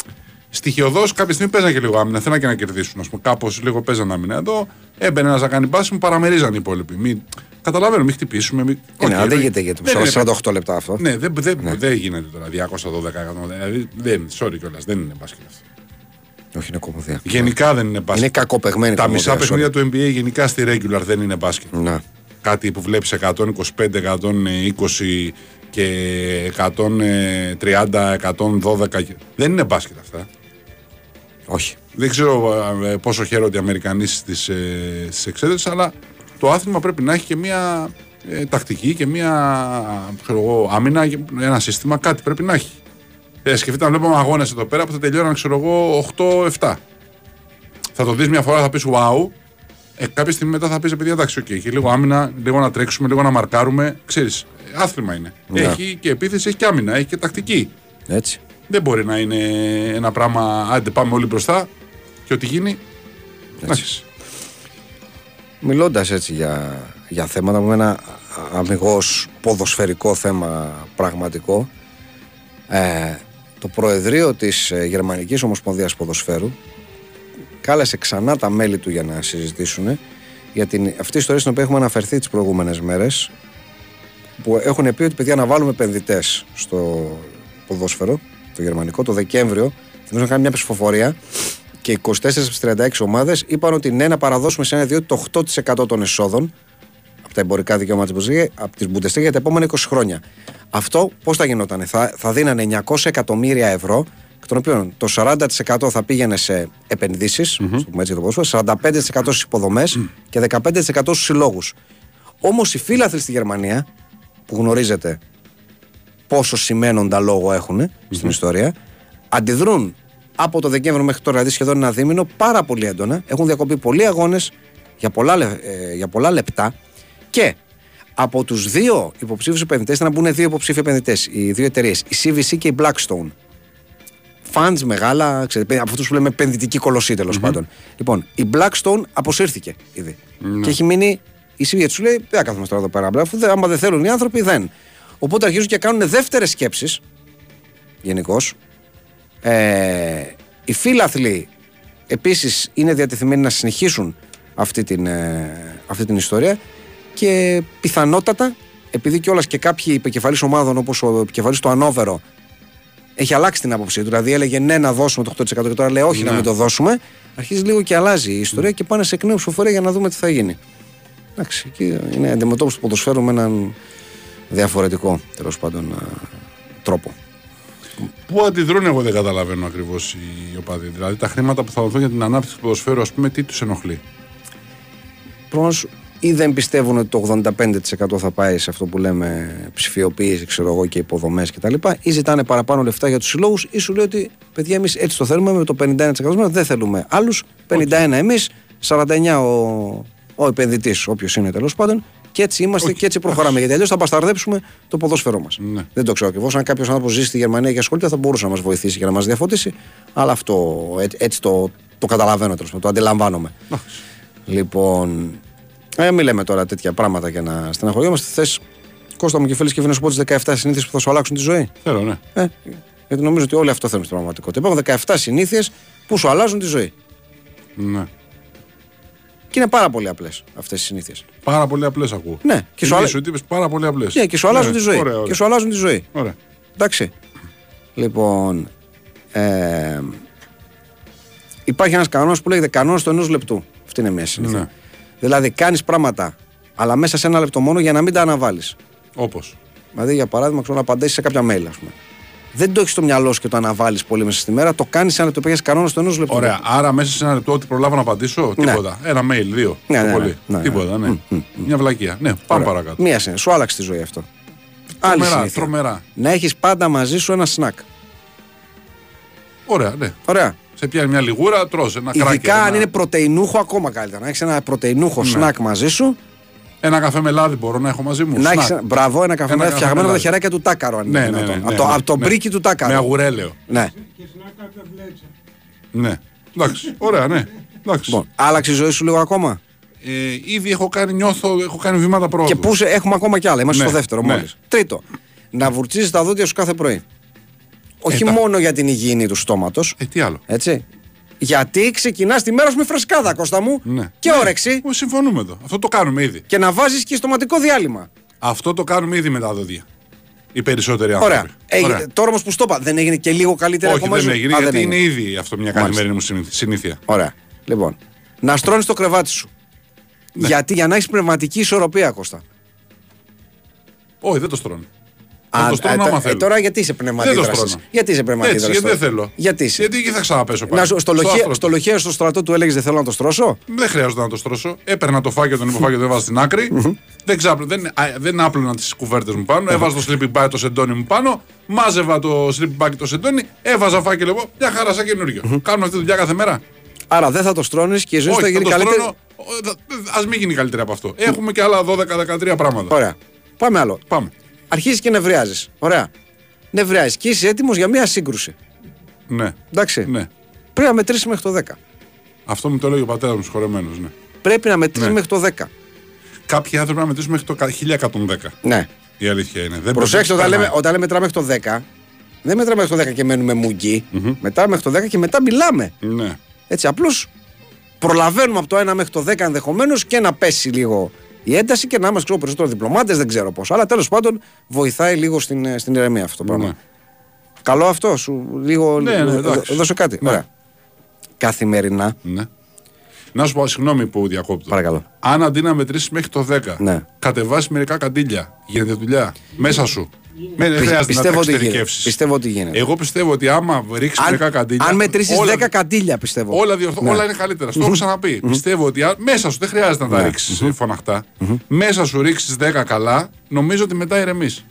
στοιχειωδώς κάποια στιγμή παίζαν και λίγο άμυνα. Θέλαν και να κερδίσουν. Κάπως λίγο παίζαν άμυνα. Εδώ έμπαινε ένας να κάνει μπάσιμο, παραμερίζαν οι υπόλοιποι. Μην... Καταλαβαίνω, μην χτυπήσουμε. Μην... Είναι, Οκ, αλλά δεν δεν- γίνεται γιατί δεν είναι 48 λεπτά αυτό. ναι, δεν, δεν, δεν γίνεται τώρα 212 εκατομμύρια. Δηλαδή, δεν, sorry κιόλας, δεν είναι μπάσκετ αυτό. Όχι, είναι κομμωδία. Γενικά δεν είναι μπάσκετ. Είναι κακοπεγμένη Τα κομμωδία, μισά sorry. παιχνίδια του NBA γενικά στη regular δεν είναι μπάσκετ. Να. Κάτι που βλέπεις 125, 120 και 130, 112. και- Δεν είναι μπάσκετ αυτά. Όχι. Δεν ξέρω ε, πόσο χαίρονται οι Αμερικανοί στις, ε, στις εξέδρες, αλλά το άθλημα πρέπει να έχει και μια ε, τακτική και μια ξέρω εγώ, άμυνα, ένα σύστημα, κάτι πρέπει να έχει. Ε, σκεφτείτε να βλέπουμε αγώνες εδώ πέρα που θα τελειώναν, ξέρω εγώ, 8-7. Θα το δεις μια φορά, θα πεις wow. Ε, κάποια στιγμή μετά θα πεις επειδή εντάξει, οκ, έχει λίγο άμυνα, λίγο να τρέξουμε, λίγο να μαρκάρουμε. Ξέρεις, άθλημα είναι. Ναι. Έχει και επίθεση, έχει και άμυνα, έχει και τακτική. Έτσι. Δεν μπορεί να είναι ένα πράγμα, άντε πάμε όλοι μπροστά και ό,τι γίνει. Εντάξει. Μιλώντας έτσι για, για θέματα με ένα αμυγός ποδοσφαιρικό θέμα πραγματικό, ε, το Προεδρείο της ε, Γερμανικής Ομοσπονδίας Ποδοσφαίρου κάλεσε ξανά τα μέλη του για να συζητήσουν για την, αυτή η ιστορία στην οποία έχουμε αναφερθεί τις προηγούμενες μέρες που έχουν πει ότι παιδιά να βάλουμε επενδυτές στο ποδόσφαιρο, το γερμανικό, το Δεκέμβριο. Θυμίζω να κάνει μια ψηφοφορία και 24 από τις 36 ομάδες είπαν ότι ναι, να παραδώσουμε σε ένα ιδιότητα το 8% των εσόδων από τα εμπορικά δικαιώματα της Bundesliga- από τη Bundesliga για τα επόμενα 20 χρόνια. Αυτό πώς θα γινόταν, θα, θα δίνανε 900 εκατομμύρια ευρώ, εκ των οποίων το 40% θα πήγαινε σε επενδύσεις, στο πούμε έτσι για το ποδόσφαιρο, 45% στις υποδομές και 15% στους συλλόγους. Όμως οι φίλαθλοι στη Γερμανία, που γνωρίζετε πόσο σημαίνοντα λόγο έχουν στην ιστορία, αντιδρούν από το Δεκέμβριο μέχρι τώρα, δηλαδή σχεδόν ένα δίμηνο, πάρα πολύ έντονα. Έχουν διακοπεί πολλοί αγώνες για, πολλά λε- ε, για πολλά λεπτά και από τους δύο υποψήφιους επενδυτές, ήταν να μπουν δύο υποψήφιοι επενδυτές, οι δύο εταιρείες, η CVC και η Blackstone. Funds μεγάλα, ξέρετε, από αυτούς που λέμε επενδυτική κολοσσή τέλος πάντων. Λοιπόν, η Blackstone αποσύρθηκε ήδη. Και έχει μείνει η CVC. Του λέει: Δεν θα κάθομαι τώρα εδώ πέρα. Αφού δεν- άμα δεν θέλουν οι άνθρωποι, δεν. Οπότε αρχίζουν και κάνουν δεύτερες σκέψεις γενικώς. Ε, οι φίλαθλοι επίσης είναι διατεθειμένοι να συνεχίσουν αυτή την, ε, αυτή την ιστορία και πιθανότατα επειδή κιόλας και κάποιοι επικεφαλής ομάδων όπως ο επικεφαλής του Ανόβερο έχει αλλάξει την άποψή του, δηλαδή έλεγε ναι να δώσουμε το 8% και τώρα λέει όχι να μην το δώσουμε αρχίζει λίγο και αλλάζει η ιστορία και πάνε σε εκ νέου ψηφοφορία για να δούμε τι θα γίνει. Εντάξει, εκεί είναι αντιμετώπιση του ποδοσφαίρου με έναν διαφορετικό τέλος πάντων ε, τρόπο. Πού αντιδρούν, εγώ δεν καταλαβαίνω ακριβώς οι οπαδοί. Δηλαδή τα χρήματα που θα δοθούν για την ανάπτυξη του ποδοσφαίρου, ας πούμε, τι τους ενοχλεί; Προφανώς ή δεν πιστεύουν ότι το 85% θα πάει σε αυτό που λέμε ψηφιοποίηση, ξέρω εγώ, και υποδομές κτλ. Ή ζητάνε παραπάνω λεφτά για τους συλλόγους, ή σου λέει ότι παιδιά, εμείς έτσι το θέλουμε με το 51% δεν θέλουμε άλλους. 51 εμείς, 49 ο, ο επενδυτής, όποιος είναι τέλος πάντων. Και έτσι είμαστε και έτσι προχωράμε. Γιατί αλλιώς θα μπασταρδέψουμε το ποδόσφαιρό μας. Ναι. Δεν το ξέρω ακριβώς. Αν κάποιος άνθρωπος ζει στη Γερμανία και ασχολείται, θα μπορούσε να μας βοηθήσει και να μας διαφωτίσει. Αλλά αυτό έτσι, έτσι το, το καταλαβαίνω, τέλος πάντων, το αντιλαμβάνομαι. Λοιπόν, ε, μην λέμε τώρα τέτοια πράγματα για να στεναχωριόμαστε. Θες, Κώστα μου και φίλες και φίλοι, να σου πω τις 17 συνήθειες που θα σου αλλάξουν τη ζωή; Θέλω, ναι. Ε, γιατί νομίζω ότι όλοι αυτό θέλουν στην πραγματικότητα. Υπάρχουν 17 συνήθειες που σου αλλάζουν τη ζωή. ναι. Και είναι πάρα πολύ απλές αυτές οι συνήθειες. Πάρα πολύ απλές ακούω. Ναι, και σου, Η αλλα... σου είπες πάρα πολύ απλές. ναι, και σου αλλάζουν τη ζωή. Ωραία, ωραία. Και σου αλλάζουν τη ζωή. ωραία. Εντάξει. Λοιπόν. Ε, υπάρχει ένας κανόνας που λέγεται κανόνας του ενός λεπτού. Αυτή είναι μια συνήθεια. Ναι. Δηλαδή κάνεις πράγματα, αλλά μέσα σε ένα λεπτό μόνο για να μην τα αναβάλεις. Όπως. Δηλαδή, για παράδειγμα, ξέρω να απαντήσεις σε κάποια mail, ας πούμε. Δεν το έχεις στο μυαλό σου και το αναβάλλεις πολύ μέσα στη μέρα. Το κάνεις σαν να το πήγες κανόνας του ενός λεπτού. Ωραία. Άρα μέσα σε ένα λεπτό ό,τι προλάβω να απαντήσω, Ναι. τίποτα. Ένα mail, δύο. Ναι, το ναι, πολύ. ναι, ναι, τίποτα, ναι. Μια βλακεία. Ναι, πάμε Ωραία. παρακάτω. Μία συνήθεια. Σου άλλαξε τη ζωή αυτό. Άλλη Τρομερά, συνήθεια. τρομερά. Να έχεις πάντα μαζί σου ένα σνακ. Ωραία, ναι. Ωραία. Σε πιάνει μια λιγούρα, τρως ένα κράκερ. Ειδικά αν ένα- είναι πρωτεϊνούχο, ακόμα καλύτερα. Να έχεις ένα πρωτεϊνούχο Ναι. σνακ μαζί σου. Ένα καφέ με λάδι μπορώ να έχω μαζί μου. Να Σνακ. έχεις, μπράβο, ένα καφέ Ένα με καφέ φτιαγμένο με από τα λάδι. χεράκια του Τάκαρο. Αν Ναι, είναι ναι, ναι, δυνατόν. ναι, από το, ναι, από το ναι. μπρίκι του Τάκαρο. Με αγουρέλαιο. Ναι. Και σνάκα από τα μπλέτσα. Ναι. Εντάξει. Ωραία, ναι. Εντάξει. Λοιπόν, άλλαξε η ζωή σου λίγο ακόμα; Ε, ήδη έχω κάνει, νιώθω, έχω κάνει βήματα πρόοδου. Και πού σε, έχουμε ακόμα κι άλλα. Είμαστε Ναι, στο δεύτερο ναι. μόλις. Τρίτο, να βουρτσίζεις τα δόντια σου κάθε πρωί. Όχι τα- μόνο για την υγιεινή του στόματος. Ε, τι άλλο. Έτσι. Γιατί ξεκινάς τη μέρα σου με φρεσκάδα, Κώστα μου. Ναι. Και Ναι. όρεξη. Ε, Συμφωνούμε εδώ. Αυτό το κάνουμε ήδη. Και να βάζεις και στοματικό διάλειμμα. Αυτό το κάνουμε ήδη με τα δόντια. Οι περισσότεροι άνθρωποι. Ωραία. Έγινε- τώρα όμως που στο είπα, δεν έγινε και λίγο καλύτερα Όχι, ακόμα δεν ζωή; έγινε, Α, γιατί δεν είναι έγινε. ήδη αυτό μια καθημερινή μου συνήθ- συνήθεια. Ωραία. Λοιπόν, να στρώνεις το κρεβάτι σου. Ναι. Γιατί για να έχεις πνευματική ισορροπία, Κώστα. Όχι, δεν το στρώνω. Α, Θα το στρώνω ε, άμα ε, θέλω. τώρα γιατί είσαι πνευματική Δεν το δράσης; στρώνω. Γιατί είσαι πνευματική Έτσι, δράσης γιατί δεν τώρα; θέλω. Γιατί είσαι. Γιατί εκεί θα ξαναπέσω πάλι. Να σου, στο, Στο λοχείο, άστρο. στο λοχείο στο στρατό του έλεγες Δεν θέλω να το στρώσω. Δεν χρειάζεται να το στρώσω. Έπαιρνα το φάκελο, τον υποφάκελο, το έβαζα στην άκρη. δεν, ξάπλω, δεν, α, δεν άπλωνα τις κουβέρτες μου πάνω. Έβαζα το sleeping bag το σεντόνι μου πάνω. Μάζευα το sleeping bag το σεντόνι. Έβαζα φάκελο εγώ. Μια χαρά σαν καινούριο. Κάνουμε αυτή τη δουλειά κάθε μέρα. Άρα δεν θα το στρώνεις και η ζωή σου θα Όχι, θα γίνει το καλύτερη; στρώνω. Α μην γίνει καλύτερη από αυτό. Έχουμε και άλλα 12-13 πράγματα. Ωραία. Πάμε άλλο. Πάμε. Αρχίζεις και νευριάζεις. Ωραία. Νευριάζεις και είσαι έτοιμος για μια σύγκρουση. Ναι. Εντάξει. ναι. Πρέπει να μετρήσεις μέχρι το 10. Αυτό μου το έλεγε ο πατέρας μου συγχωρεμένος. Ναι. Πρέπει να μετρήσεις Ναι. μέχρι το 10. Κάποιοι άνθρωποι να μετρήσουν μέχρι το 1110. Ναι. Η αλήθεια είναι. Δεν Προσέξτε, όταν περνάει. λέμε, όταν λέμε μετράμε μέχρι το 10, δεν μετράμε μέχρι το 10 και μένουμε μουγγι. Μετράμε μέχρι το 10 και μετά μιλάμε. Ναι. Έτσι, απλώς προλαβαίνουμε από το 1 μέχρι το 10 ενδεχομένως και να πέσει λίγο η ένταση και να είμαστε ξέρω, περισσότερο διπλωμάτες, δεν ξέρω πώς. Αλλά τέλος πάντων βοηθάει λίγο στην, ε, στην ηρεμία αυτό το πράγμα. Ναι. Καλό αυτό, σου λίγο Ναι, ναι, δω- εντάξει. δώσε κάτι. Ναι. Ωραία. Καθημερινά, ναι. Να σου πω, συγγνώμη που διακόπτω. Παρακαλώ. Αν αντί να μετρήσεις μέχρι το 10, Ναι. κατεβάσεις μερικά καντήλια, γίνεται δουλειά μέσα σου. Με, δεν πι- χρειάζεται να πιστεύω, τα ότι γίνεται. εξωτερικεύσεις. πιστεύω ότι γίνεται. Εγώ πιστεύω ότι άμα ρίξεις μερικά αν καντήλια. αν μετρήσεις όλα- 10 καντήλια, πιστεύω. Όλα, διορθώ, Ναι. όλα είναι καλύτερα. Στο έχω ξαναπεί. Πιστεύω ότι αν- μέσα σου δεν χρειάζεται να τα Ναι. ρίξεις φωναχτά. Μέσα σου ρίξεις 10 καλά, νομίζω ότι μετά ηρεμείς.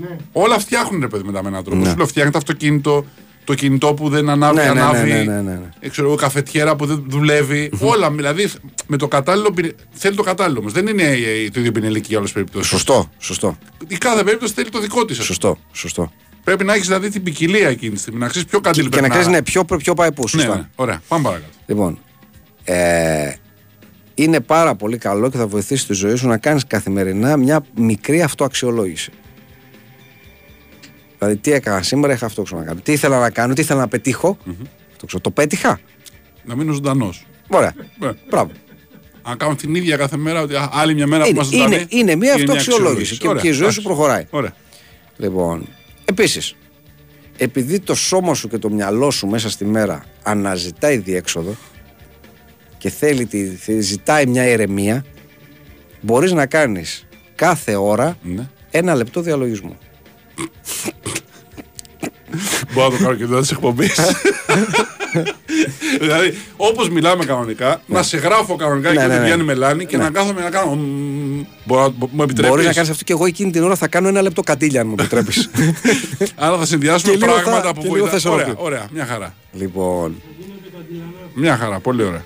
Ναι. Όλα φτιάχνουν ρε παιδί μετά με έναν τρόπο. Ναι. Σου λέω φτιάχνει το αυτοκίνητο, το κινητό που δεν ανάβει, Ναι, ναι, ναι, ανάβει. ναι, ναι, ναι, ναι. ε, ξέρω εγώ, καφετιέρα που δεν δουλεύει. Όλα δηλαδή με το κατάλληλο. πυρη- Θέλει το κατάλληλο όμως. Δεν είναι ε, το ίδιο πινελίκι για όλες τις περιπτώσεις. Σωστό, σωστό, Η κάθε περίπτωση θέλει το δικό της. σωστό, σωστό. Πρέπει να έχεις δηλαδή την ποικιλία εκείνη τη στιγμή. Να ξέρεις ποιο καντήλι Και να πρέπει ξέρεις ναι, πιο, πιο πάει πού, Ναι, σωστά. ναι. Ωραία, πάμε παρακάτω. Λοιπόν, ε, είναι πάρα πολύ καλό και θα βοηθήσει τη ζωή σου να κάνεις καθημερινά μια μικρή αυτοαξιολόγηση. Δηλαδή, τι έκανα σήμερα, είχα αυτό ξέρω να κάνω. Τι ήθελα να κάνω, τι ήθελα να πετύχω. Αυτό ξέρω, το πέτυχα. Να μείνω ζωντανός. Ωραία. Ναι. Μπράβο. Αν κάνω την ίδια κάθε μέρα, ότι α, άλλη μια μέρα που Είναι, είμαστε ζωντανοί. είναι, είναι μια αυτοαξιολόγηση και, Ωραία, και η ζωή σου εντάξει. προχωράει. Ωραία. Λοιπόν, επίσης, επειδή το σώμα σου και το μυαλό σου μέσα στη μέρα αναζητάει διέξοδο και θέλει, τη, θε- ζητάει μια ηρεμία, μπορείς να κάνεις κάθε ώρα Ναι. ένα λεπτό διαλογισμού. Μπορώ να το κάνω και εδώ της εκπομπής. δηλαδή, όπως μιλάμε κανονικά, να σε γράφω κανονικά Ναι, και ναι, όταν ναι. βγαίνει μελάνη και να κάθομαι να κάνω. μμμ. Μπορώ να- Μου επιτρέπεις; Μπορείς να κάνεις αυτό και εγώ εκείνη την ώρα θα κάνω ένα λεπτό κατήλια, αν μου επιτρέπεις. (laughs) Άρα θα συνδυάσουμε Και λίγο θα- πράγματα που και λίγο θα βοηθάνε. Ωραία, ισορροπεί. ωραία, μια χαρά. λοιπόν, Μια χαρά, πολύ ωραία.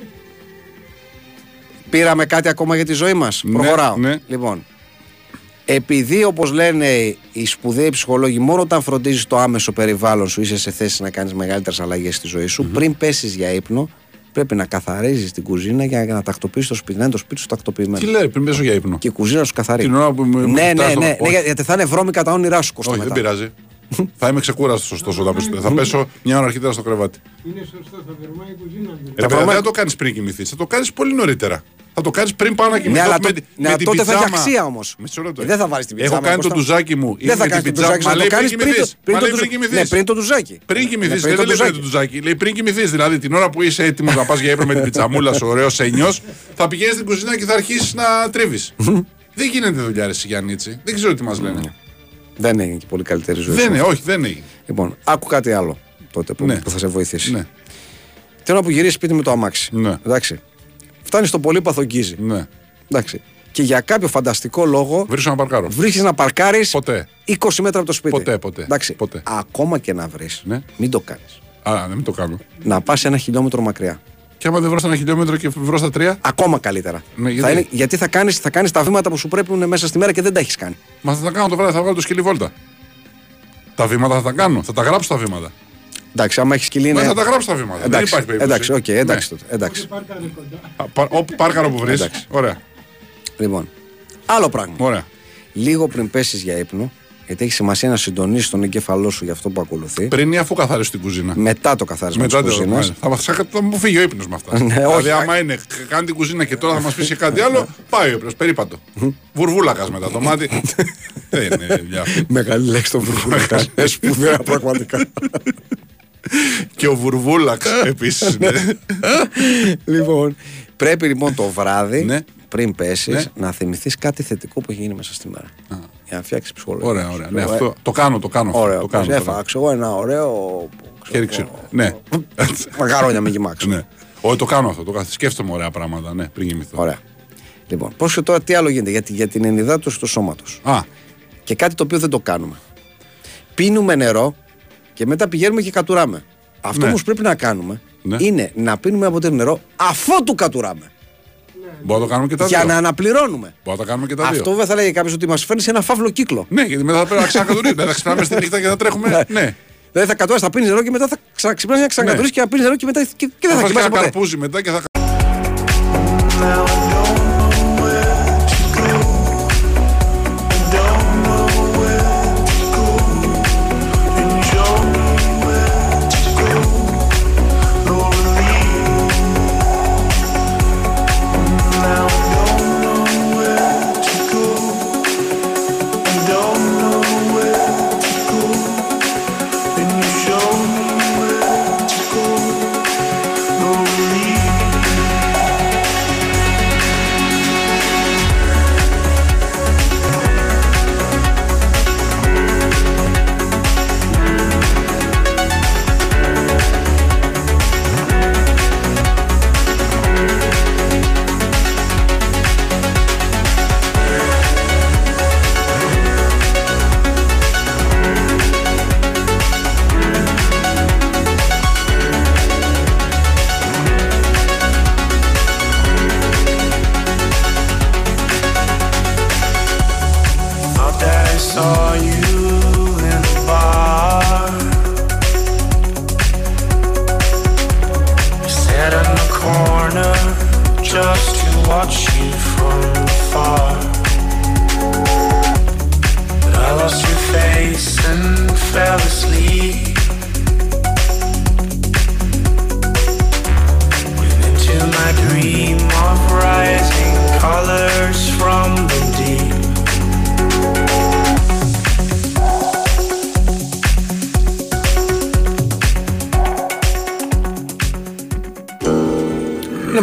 πήραμε κάτι ακόμα για τη ζωή μας; Ναι, Προχωράω. ναι. Λοιπόν, επειδή όπως λένε οι σπουδαίοι ψυχολόγοι, μόνο όταν φροντίζεις το άμεσο περιβάλλον σου είσαι σε θέση να κάνεις μεγαλύτερες αλλαγές στη ζωή σου, πριν πέσεις για ύπνο, πρέπει να καθαρίζεις την κουζίνα για να τακτοποιήσεις το σπίτι. Να είναι το σπίτι σου τακτοποιημένο. Τι λέει, πριν πέσω για ύπνο. Και η κουζίνα σου καθαρή. Την ώρα που με- ναι, με ναι, κοιτάς ναι, το- ναι, όχι. για- γιατί θα είναι βρώμικα τα όνειρά σου Κώστα Όχι, δεν μετά. πειράζει. θα είμαι ξεκούραστος ωστόσο όταν πέσω. θα πέσω μια ώρα αρχίτερα στο κρεβάτι. Είναι σωστό, θα βερμάει η κουζίνα. δηλαδή. Ρε, παιδιά, βρώμα- δεν θα το κάνεις πριν κοιμηθείς. Θα το κάνεις πολύ νωρίτερα. Θα το κάνεις πριν πάω να κοιμηθώ. Ναι, αλλά με το- τη- ναι, με την τότε θα έχει πιτζάμα. αξία όμως. Μισό λεπτό. Δεν θα βάλεις την πιτζάμα. Έχω κάνει το Κώστα. ντουζάκι μου. Δεν θα με κάνεις την το ντουζάκι σου. Μα θα λέει το πριν κάνεις πριν κοιμηθείς. το- πριν Μα το λέει ντουζ- πριν κοιμηθείς. Ναι, πριν το ντουζάκι. Πριν Ναι, κοιμηθείς, πριν δεν το λέει πριν το ντουζάκι. ντουζάκι. Λέει πριν κοιμηθείς. Δηλαδή την ώρα που είσαι έτοιμος να πας για ύπνο με την πιτσαμούλα σου, ωραίος ένιος, θα πηγαίνεις στην κουζίνα και θα αρχίσεις να τρίβεις. Δεν γίνεται δουλειά, ρε Γιάννη, έτσι. Δεν ξέρω τι μας λένε. Δεν έγινε και πολύ καλύτερη ζωή. Δεν σου. είναι, όχι, δεν είναι. Λοιπόν, άκου κάτι άλλο τότε που, Ναι. που θα σε βοηθήσει. Ναι, Την ώρα που γυρίσει σπίτι με το αμάξι. Ναι. Εντάξει. Φτάνει στο πολύ παθογγίζει. ναι. Εντάξει. Και για κάποιο φανταστικό λόγο Βρίσκω να παρκάρω. βρίσκει να παρκάρεις Ποτέ. 20 μέτρα από το σπίτι. Ποτέ, ποτέ. Εντάξει. Ποτέ. Ακόμα και να βρεις, Ναι. μην το κάνεις. Α, δεν το κάνω. Να πας ένα χιλιόμετρο μακριά. Και άμα δεν βρω στα ένα χιλιόμετρο και βρω στα τρία, Ακόμα καλύτερα. Ναι, γιατί; Θα είναι, γιατί θα κάνει θα κάνεις τα βήματα που σου πρέπει μέσα στη μέρα και δεν τα έχεις κάνει. μα θα τα κάνω το βράδυ, θα βγάλω το σκυλί βόλτα. Τα βήματα θα τα κάνω, θα τα γράψω τα βήματα. Εντάξει, άμα έχεις σκυλί. Ναι, είναι- θα τα γράψω τα βήματα. δεν Εντάξει, υπάρχει περίπτωση. εντάξει, οκ, εντάξει Ναι. τότε. Εντάξει. Πάρκαρε κοντά. Α, πα- Όπου πάρκαρε όπου βρεις. Εντάξει. Ωραία. Λοιπόν, άλλο πράγμα. Ωραία. Λίγο πριν πέσεις για ύπνο, γιατί έχει σημασία να συντονίσεις τον εγκέφαλό σου για αυτό που ακολουθεί. Πριν ή αφού καθαρίσω την κουζίνα. Μετά το καθάρισμα της Μετά το κουζίνας. θα, θα, θα μου φύγει ο ύπνος με αυτά. (laughs) Ναι, δηλαδή, όχι, άμα είναι, κάνει την κουζίνα και τώρα θα μας πει και κάτι άλλο, πάει ο ύπνος. Περίπατο. Βουρβούλακας μετά το μάτι. (laughs) Δεν είναι δουλειά αυτή. Μεγάλη λέξη το βουρβούλακα. Σπουδαία πραγματικά. (laughs) Και ο Βουρβούλαξ επίσης. λοιπόν, πρέπει λοιπόν το βράδυ, Ναι. πριν πέσεις, Ναι. να θυμηθείς κάτι θετικό που έχει γίνει μέσα στη μέρα. Για να φτιάξεις ψυχολογία. Ωραία, σου. ωραία. Ναι, Λέω, αυτό, το κάνω, το κάνω. αυτό, Ωραίο. Το κάνω, το κάνω. Έφαγα εγώ ένα ωραίο. Χέρι ξύλο. Ναι. Μαγαρόνια με γυμάξω. ναι. Όχι, το κάνω αυτό. Το κάνω. Σκέφτομαι ωραία πράγματα, ναι, πριν κοιμηθώ. Ωραία. Λοιπόν, πώς και τώρα τι άλλο γίνεται για, τη- για την ενυδάτωση του σώματος. Α, Και κάτι το οποίο δεν το κάνουμε. Πίνουμε νερό και μετά πηγαίνουμε και κατουράμε. Αυτό Ναι. που πρέπει να κάνουμε Ναι. είναι να πίνουμε από το νερό αφού του κατουράμε. μπορούμε να το κάνουμε και τα Για δύο. να αναπληρώνουμε. Μπορούμε να τα κάνουμε και τα δύο. Αυτό βέβαια θα λέγει κάποιος ότι μας φέρνει σε ένα φαύλο κύκλο. Ναι, γιατί μετά θα πρέπει να ξανακατουρίσουμε. (laughs) θα ξυπνάμε στη νύχτα και θα τρέχουμε. ναι. Δηλαδή θα κατουράσει, θα πίνεις νερό και μετά θα ξαναξυπνάς να ξανακατουρίσει και να πίνεις νερό και μετά και, και δεν θα Θα φας και κοιμάσαι ένα ποτέ. καρπούζι μετά και θα.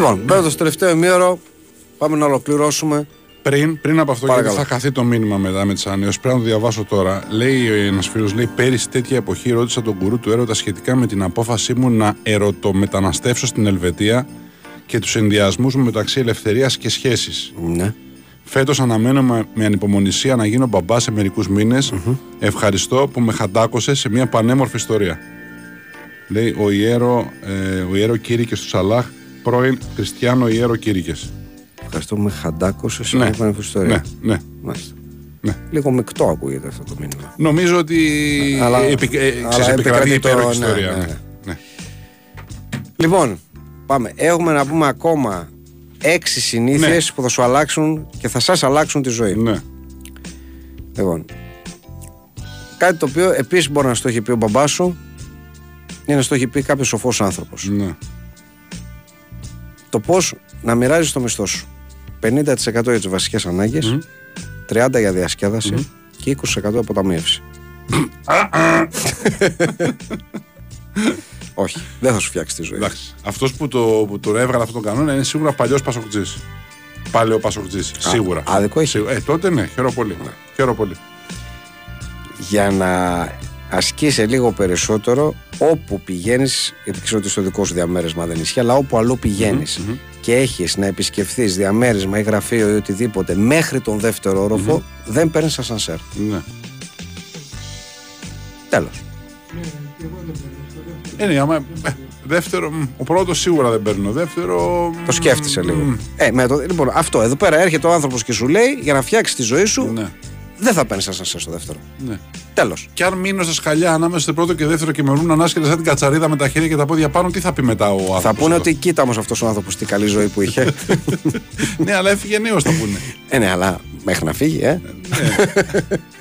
Λοιπόν, μπαίνοντα στο τελευταίο ημίωρο, πάμε να ολοκληρώσουμε. Πριν, πριν από αυτό, Παρακαλώ. γιατί θα χαθεί το μήνυμα μετά με τις ανανεώσεις, πρέπει να το διαβάσω τώρα. Λέει ένας φίλος, λέει: Πέρυσι τέτοια εποχή ρώτησα τον κουρού του έρωτα σχετικά με την απόφασή μου να ερωτομεταναστεύσω στην Ελβετία και τους ενδιασμούς μου μεταξύ ελευθερίας και σχέσης. Ναι. Φέτος αναμένω με, με ανυπομονησία να γίνω μπαμπά σε μερικούς Ευχαριστώ που με χαντάκωσε σε μια πανέμορφη ιστορία. Λέει ο Ιέρο, ε, ο Ιέρο Κήρυκες του Σαλάχ, πρώην Χριστιανό Ιέρο Κήρυκες. Ευχαριστώ που με χαντάκωσε σε Ναι. μια πανέμορφη ιστορία. Ναι, ναι. Μάλιστα. Ναι. Λίγο μεικτό ακούγεται αυτό το μήνυμα. Νομίζω ότι Αλλά- επι, ε, αλλά ξέρεις, επικρατεί επικρατεί το- υπέροχη ναι, ιστορία. ναι, Ναι, ναι. ναι. Λοιπόν, πάμε. Έχουμε να πούμε ακόμα έξι συνήθειες Ναι. που θα σου αλλάξουν και θα σας αλλάξουν τη ζωή. Ναι. Λοιπόν, κάτι το οποίο επίσης μπορεί να στο έχει πει ο μπαμπάς σου ή να στο έχει πει κάποιος σοφός άνθρωπος. ναι. Το πώς να μοιράζεις το μισθό σου. 50% για τις βασικές ανάγκες, 30% για διασκέδαση και 20% αποταμίευση. (laughs) Όχι, δεν θα σου φτιάξει τη ζωή. Εντάξει. Αυτός που το, που το έβγαλε αυτόν τον κανόνα είναι σίγουρα παλιός Πασοκτζή. Παλαιό Πασοκτζή. Σίγουρα. άδικο έχει. Σίγουρα. Ε, τότε ναι, χαίρομαι πολύ. Χαίρομαι πολύ. για να ασκήσει λίγο περισσότερο όπου πηγαίνεις γιατί ξέρω ότι στο δικό σου διαμέρισμα δεν ισχύει αλλά όπου αλλού πηγαίνεις και έχεις να επισκεφθείς διαμέρισμα ή γραφείο ή οτιδήποτε μέχρι τον δεύτερο όροφο δεν παίρνεις ασανσέρ Ναι. τέλος Ναι, και εγώ δεν παίρνω στο δεύτερο. Ε, ναι, άμα, ε, δεύτερο, μ, ο πρώτος σίγουρα δεν παίρνω. Δεύτερο. το σκέφτεσαι μ, λίγο ε, με το, λοιπόν αυτό εδώ πέρα έρχεται ο άνθρωπος και σου λέει για να φτιάξεις τη ζωή σου Ναι, δεν θα παίρνεις ασανσέρ στο δεύτερο ναι. τέλος Και αν μείνω στα σκαλιά ανάμεσα στο πρώτο και δεύτερο και με βρουν ανάσκελα σαν την κατσαρίδα με τα χέρια και τα πόδια πάνω, τι θα πει μετά ο άνθρωπος. θα πούνε ότι κοίτα όμως αυτός ο άνθρωπος τι καλή ζωή που είχε (laughs) ναι, αλλά έφυγε νέος, θα πούνε. ε ναι αλλά μέχρι να φύγει ε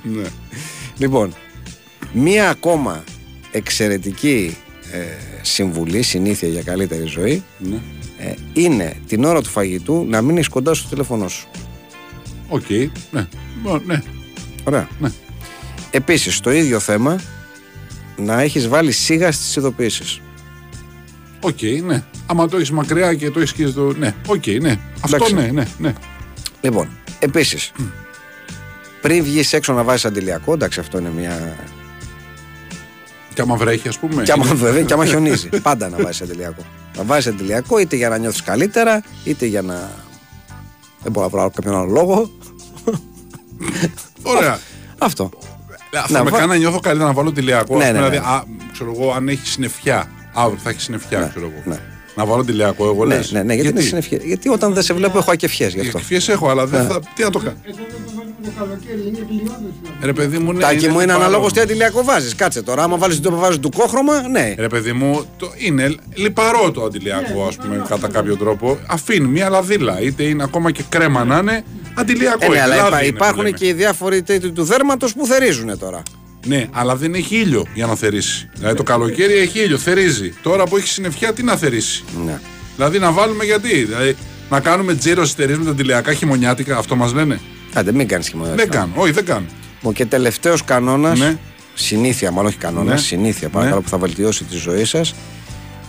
ναι. (laughs) Λοιπόν, μία ακόμα εξαιρετική ε, συμβουλή, συνήθεια για καλύτερη ζωή ναι. ε, είναι την ώρα του φαγητού να μείνεις κοντά στο τηλέφωνό σου. Οκ. Ναι. Μπο- ναι. Ωραία. Ναι. Επίσης, το ίδιο θέμα να έχεις βάλει σίγα στις ειδοποιήσεις. Οκ, ναι. Άμα το έχεις μακριά και το έχεις και στο. Ναι, οκ, ναι. Αυτό Εντάξει. ναι, ναι, ναι. Λοιπόν, επίσης, πριν βγεις έξω να βάζεις αντιλιακό, εντάξει αυτό είναι μια... Και άμα βρέχει, ας πούμε. Και άμα, είναι- βέβαια, και άμα χιονίζει. Πάντα να βάζεις αντιλιακό. Να βάζεις αντιλιακό είτε για να νιώθεις καλύτερα, είτε για να... Δεν μπορώ να βρω κάποιον άλλο λόγο. Ωραία. Αυτό. Αυτό Να με βα- κάνει να νιώθω καλύτερα να βάλω τηλεακό. Ναι, ας πούμε, ναι, ναι. δηλαδή, α, ξέρω εγώ, αν έχει συννεφιά. Αύριο θα έχει συννεφιά, Ναι, ξέρω εγώ. ναι. Να βάλω τηλεακό, εγώ Ναι, λες. ναι, ναι, γιατί, είναι συννεφιέ. γιατί όταν δεν σε βλέπω έχω ακεφιές γι' αυτό. Εκφιές έχω, αλλά δεν θα. Τι να το κάνω. Εδώ δεν το βάλουμε το καλοκαίρι, είναι γλιώδες. Ρε παιδί μου, ναι. Τάκι μου είναι πάρα- αναλόγως τι αντιλιακό βάζεις. Κάτσε τώρα. Άμα βάλεις το βάζεις του κόχρωμα, ναι. Ρε παιδί μου, το, είναι λιπαρό το αντιλιακό, ας πούμε, κατά κάποιο τρόπο. Αφήνει μια λαδίλα. Είτε είναι ακόμα και κρέμα να είναι, αντιλιακό. Ε, ναι, είναι, αλλά λάδι υπά- είναι, υπάρχουν λέμε. και οι διάφοροι τέτοιοι του δέρματο που θερίζουν τώρα. Ναι, αλλά δεν έχει ήλιο για να θερήσει. Δηλαδή το καλοκαίρι έχει ήλιο, θερίζει. Τώρα που έχει συννεφιά, τι να θερήσει; Ναι. Δηλαδή να βάλουμε γιατί; Δηλαδή να κάνουμε τζίρο εσωτερίε με τα αντιλιακά χειμωνιάτικα, αυτό μας λένε; Άντε, μην κάνεις χειμώνα. Δεν κάνω, όχι, δεν κάνω. Λοιπόν, και τελευταίος κανόνας. Ναι. Συνήθεια, μάλλον όχι κανόνας. Ναι. Συνήθεια, παρακαλώ, Ναι. που θα βελτιώσει τη ζωή σας.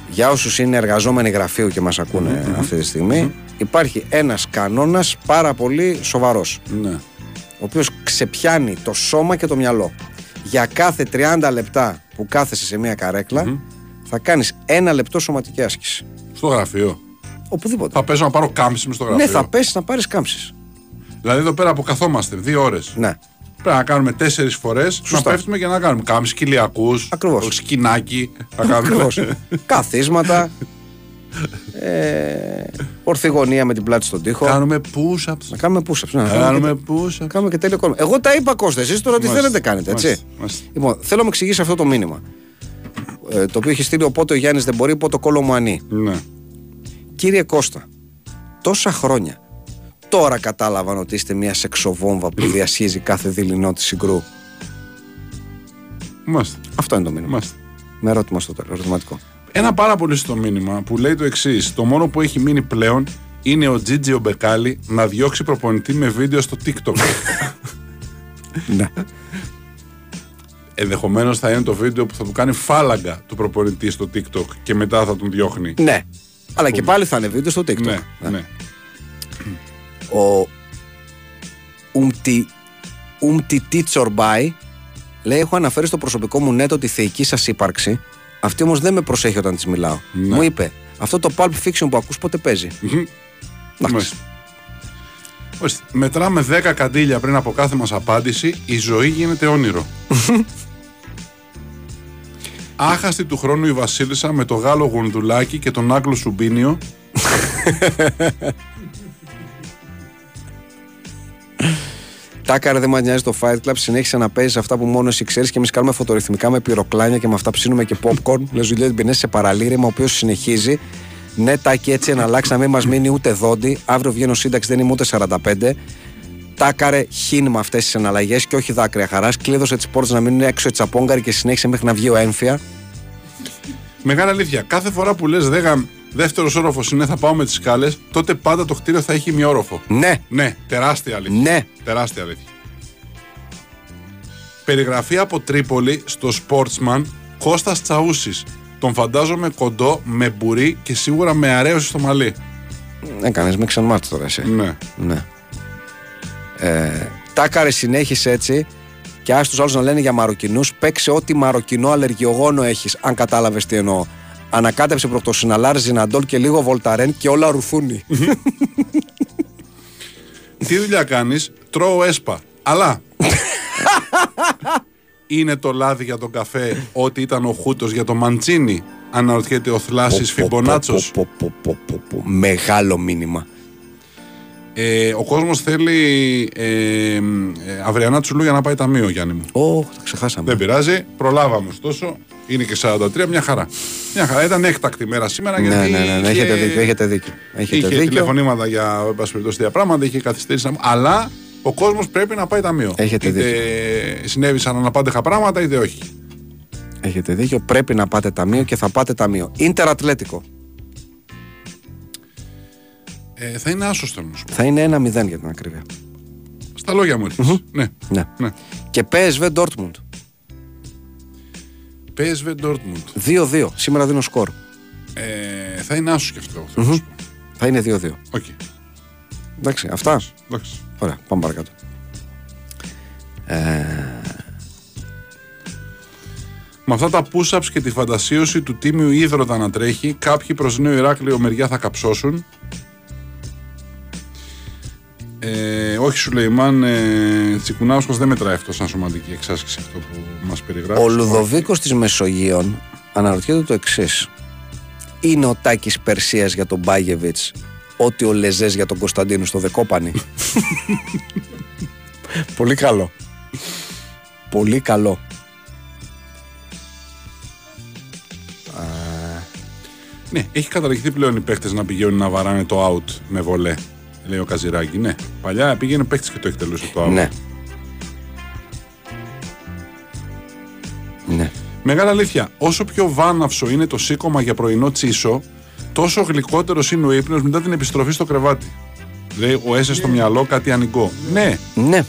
Για όσους είναι εργαζόμενοι γραφείου και μας ακούνε αυτή τη στιγμή, υπάρχει ένας κανόνας πάρα πολύ σοβαρός. Ναι. ο οποίος ξεπιάνει το σώμα και το μυαλό. Για κάθε 30 λεπτά που κάθεσαι σε μια καρέκλα, θα κάνεις ένα λεπτό σωματική άσκηση. Στο γραφείο. Οπουδήποτε. Θα πέσω να πάρω κάμψη μες στο γραφείο. ναι, θα πέσει να πάρεις κάμψεις. Δηλαδή εδώ πέρα που καθόμαστε δύο ώρες. Ναι. Πρέπει να κάνουμε τέσσερις φορές να Σωστά. πέφτουμε και να κάνουμε κάμψη κοιλιακούς. Ακριβώς. Σκινάκι. Θα κάνουμε. Ακριβώ. Καθίσματα. (laughs) Ε, ορθιγωνία με την πλάτη στον τοίχο. Κάνουμε push-ups. Να κάνουμε push-ups. Ναι, να κάνουμε Κάνουμε και- push-ups. να κάνουμε και τέλειο κόλμα. Εγώ τα είπα Κώστα, εσείς τώρα τι Μάλιστα, θέλετε κάνετε, έτσι; μάλιστα, μάλιστα. Λοιπόν, θέλω να μου εξηγήσεις αυτό το μήνυμα. Ε, το οποίο έχει στείλει οπότε ο Γιάννης δεν μπορεί, πότε ο κόλλο μου ανή. Ναι. Κύριε Κώστα, τόσα χρόνια τώρα κατάλαβαν ότι είστε μια σεξοβόμβα που διασχίζει κάθε δειλινό της συγκρού. Μάλιστα. Αυτό είναι το μήνυμα. Μάλιστα. Με ερώτημα στο τέλος, ερωτηματικό. Ένα πάρα πολύ στο μήνυμα που λέει το εξής: Το μόνο που έχει μείνει πλέον είναι ο Τζίτζι ο Μπεκάλι να διώξει προπονητή με βίντεο στο TikTok. (laughs) ναι. Ενδεχομένως θα είναι το βίντεο που θα του κάνει φάλαγγα του προπονητή στο TikTok και μετά θα τον διώχνει. ναι. Αλλά και πάλι θα είναι βίντεο στο TikTok. Ναι, ναι. Ο, Ουμτι, Ουμτιτί Τσορμπάι λέει: Έχω αναφέρει στο προσωπικό μου νέτο τη θεϊκή σας ύπαρξη. Αυτή όμως δεν με προσέχει όταν της μιλάω. Μου είπε: Αυτό το Pulp Fiction που ακούς πότε παίζει; Εντάξει. Μάλιστα. Ορίστε, Μετράμε 10 καντήλια πριν από κάθε μας απάντηση, η ζωή γίνεται όνειρο. (laughs) Άχαστη του χρόνου η Βασίλισσα με το Γάλλο γουνδουλάκι και τον Άγγλο Σουμπίνιο. (laughs) Τάκαρε δεν μας νοιάζει το Fight Club. Συνέχισε να παίζεις αυτά που μόνο εσύ ξέρεις και εμείς κάνουμε φωτορυθμικά με πυροκλάνια και με αυτά ψήνουμε και popcorn. Λες Ζουλιέτ Μπινέ σε παραλήρημα, ο οποίος συνεχίζει. Ναι, τάκι έτσι να αλλάξει, να μην μας μείνει ούτε δόντι. Αύριο βγαίνω σύνταξη, δεν είμαι ούτε 45. Τάκαρε χίν με αυτές τις εναλλαγές και όχι δάκρυα χαράς. Κλείδωσε τις πόρτες να μείνουν έξω οι τσαπόγκαροι και συνέχισε μέχρι να βγει ο έμφυα. Μεγάλη αλήθεια. Κάθε φορά που λες δέγα δεύτερος όροφος είναι θα πάω με τις σκάλες, τότε πάντα το κτίριο θα έχει ημιόροφο. Ναι, Ναι, τεράστια αλήθεια. ναι. Τεράστια αλήθεια. Περιγραφή από Τρίπολη στο Sportsman Κώστας Τσαούσης. Τον φαντάζομαι κοντό, με μπουρί και σίγουρα με αρέωση στο μαλλί. Έκανε με ξανμάτς τώρα εσύ. Ναι. Ναι. Ε, τάκαρε συνέχισε έτσι και άσε τους άλλους να λένε για Μαροκινούς. Παίξε ό,τι μαροκινό αλλεργιογόνο έχεις, αν κατάλαβες τι εννοώ. Ανακάτεψε προκτοσυναλάρ, ζιναντόλ και λίγο βολταρέν και όλα ρουθούνι. (laughs) Τι δουλειά κάνεις, τρώω έσπα. Αλλά (laughs) είναι το λάδι για τον καφέ ότι ήταν ο χούτος για το μαντσίνι. Αναρωτιέται ο Θλάσης Φιμπονάτσος. Πω, πω, πω, πω, πω. Μεγάλο μήνυμα. Ε, ο κόσμος θέλει ε, ε, αυριανά τσουλού για να πάει ταμείο, Γιάννη μου. Ω, τα ξεχάσαμε. Δεν πειράζει, προλάβαμε ωστόσο. Είναι και 43, μια χαρά. Μια χαρά. Ήταν έκτακτη μέρα σήμερα Ναι, γιατί. ναι, ναι, ναι, είχε- έχετε δίκιο. Έχετε δίκιο. Έχετε Είχε δίκιο. τηλεφωνήματα για εν πάση περιπτώσει, τέτοια πράγματα, είχε καθυστερήσει. Αλλά ο κόσμος πρέπει να πάει ταμείο. Έχετε είτε συνέβησαν αναπάντεχα πράγματα, είτε όχι. Έχετε δίκιο. Πρέπει να πάτε ταμείο και θα πάτε ταμείο. Ίντερ Ατλέτικο. Ε, θα είναι άσος θέλω να σου πω. Θα είναι 1-0 για την ακρίβεια. Στα λόγια μου ήρθες. Ναι. Ναι. ναι. Και PSV Dortmund. PSV Dortmund. 2-2. Σήμερα δίνω σκορ. Ε, θα είναι άσο κι αυτό. θέλω να σου πω. Θα είναι 2-2. Οκ. Εντάξει, αυτά. Εντάξει. Ωραία, πάμε παρακάτω. Με αυτά τα push-ups και τη φαντασίωση του τίμιου ίδρωτα να τρέχει, κάποιοι προς Νέο Ηράκλειο μεριά θα καψώσουν. Ε, όχι Σουλεϊμάν, ε, Τσικουνάουσκος δεν μετράει αυτό σαν σωματική εξάσκηση αυτό που μας περιγράφεις. Ο Λουδοβίκος της Μεσογείων αναρωτιέται το εξής. Είναι ο Τάκης Περσίας για τον Μπάγεβιτς ό,τι ο Λεζές για τον Κωνσταντίνο στο Δεκόπανη. (laughs) Πολύ καλό. Πολύ καλό. Ναι, έχει καταργηθεί πλέον οι παίχτες να πηγαίνουν να βαράνε το out με βολέ. Λέει ο Καζιράκη. Ναι, παλιά πήγαινε παίχτης και το εκτελούσε το out. Ναι. Ναι. Μεγάλη αλήθεια. Όσο πιο βάναυσο είναι το σήκωμα για πρωινό τσίσο, τόσο γλυκότερος είναι ο ύπνος μετά την επιστροφή στο κρεβάτι. Λέει ο Έσε στο μυαλό κάτι ανικό. Ναι, Ναι.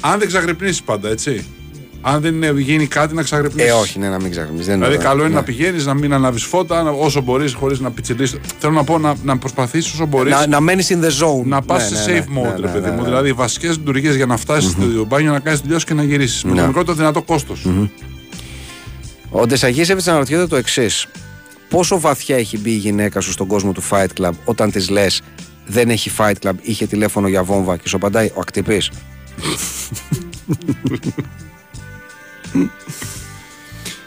αν δεν ξαγρυπνήσεις πάντα, έτσι. Αν δεν είναι- γίνει κάτι να ξαγρυπνήσει. Ε, όχι, ναι, να μην ξεχνάμε. Δεν Δηλαδή, είναι καλό είναι ναι. να πηγαίνεις, να μην ανάβεις φώτα να- όσο μπορείς, χωρίς να πιτσιλίσει. Θέλω να πω να, να προσπαθήσει όσο μπορείς Να, να μένεις in the zone. να πας Ναι, σε ναι, safe ναι, mode, ναι, ρε ναι, παιδί ναι, μου. ναι. Δηλαδή, βασικές λειτουργίες για να φτάσεις στο μπάνιο, να κάνεις τη δουλειά σου και να γυρίσεις. Με Ναι. το μικρότερο δυνατό κόστος. Ο Ντεσαγίσεβιτ αναρωτιέται το εξής. Πόσο βαθιά έχει μπει η γυναίκα σου στον κόσμο του Fight Club όταν της λες δεν έχει Fight Club, είχε τηλέφωνο για βόμβα και σου απαντάει ο ακτυπής. (laughs)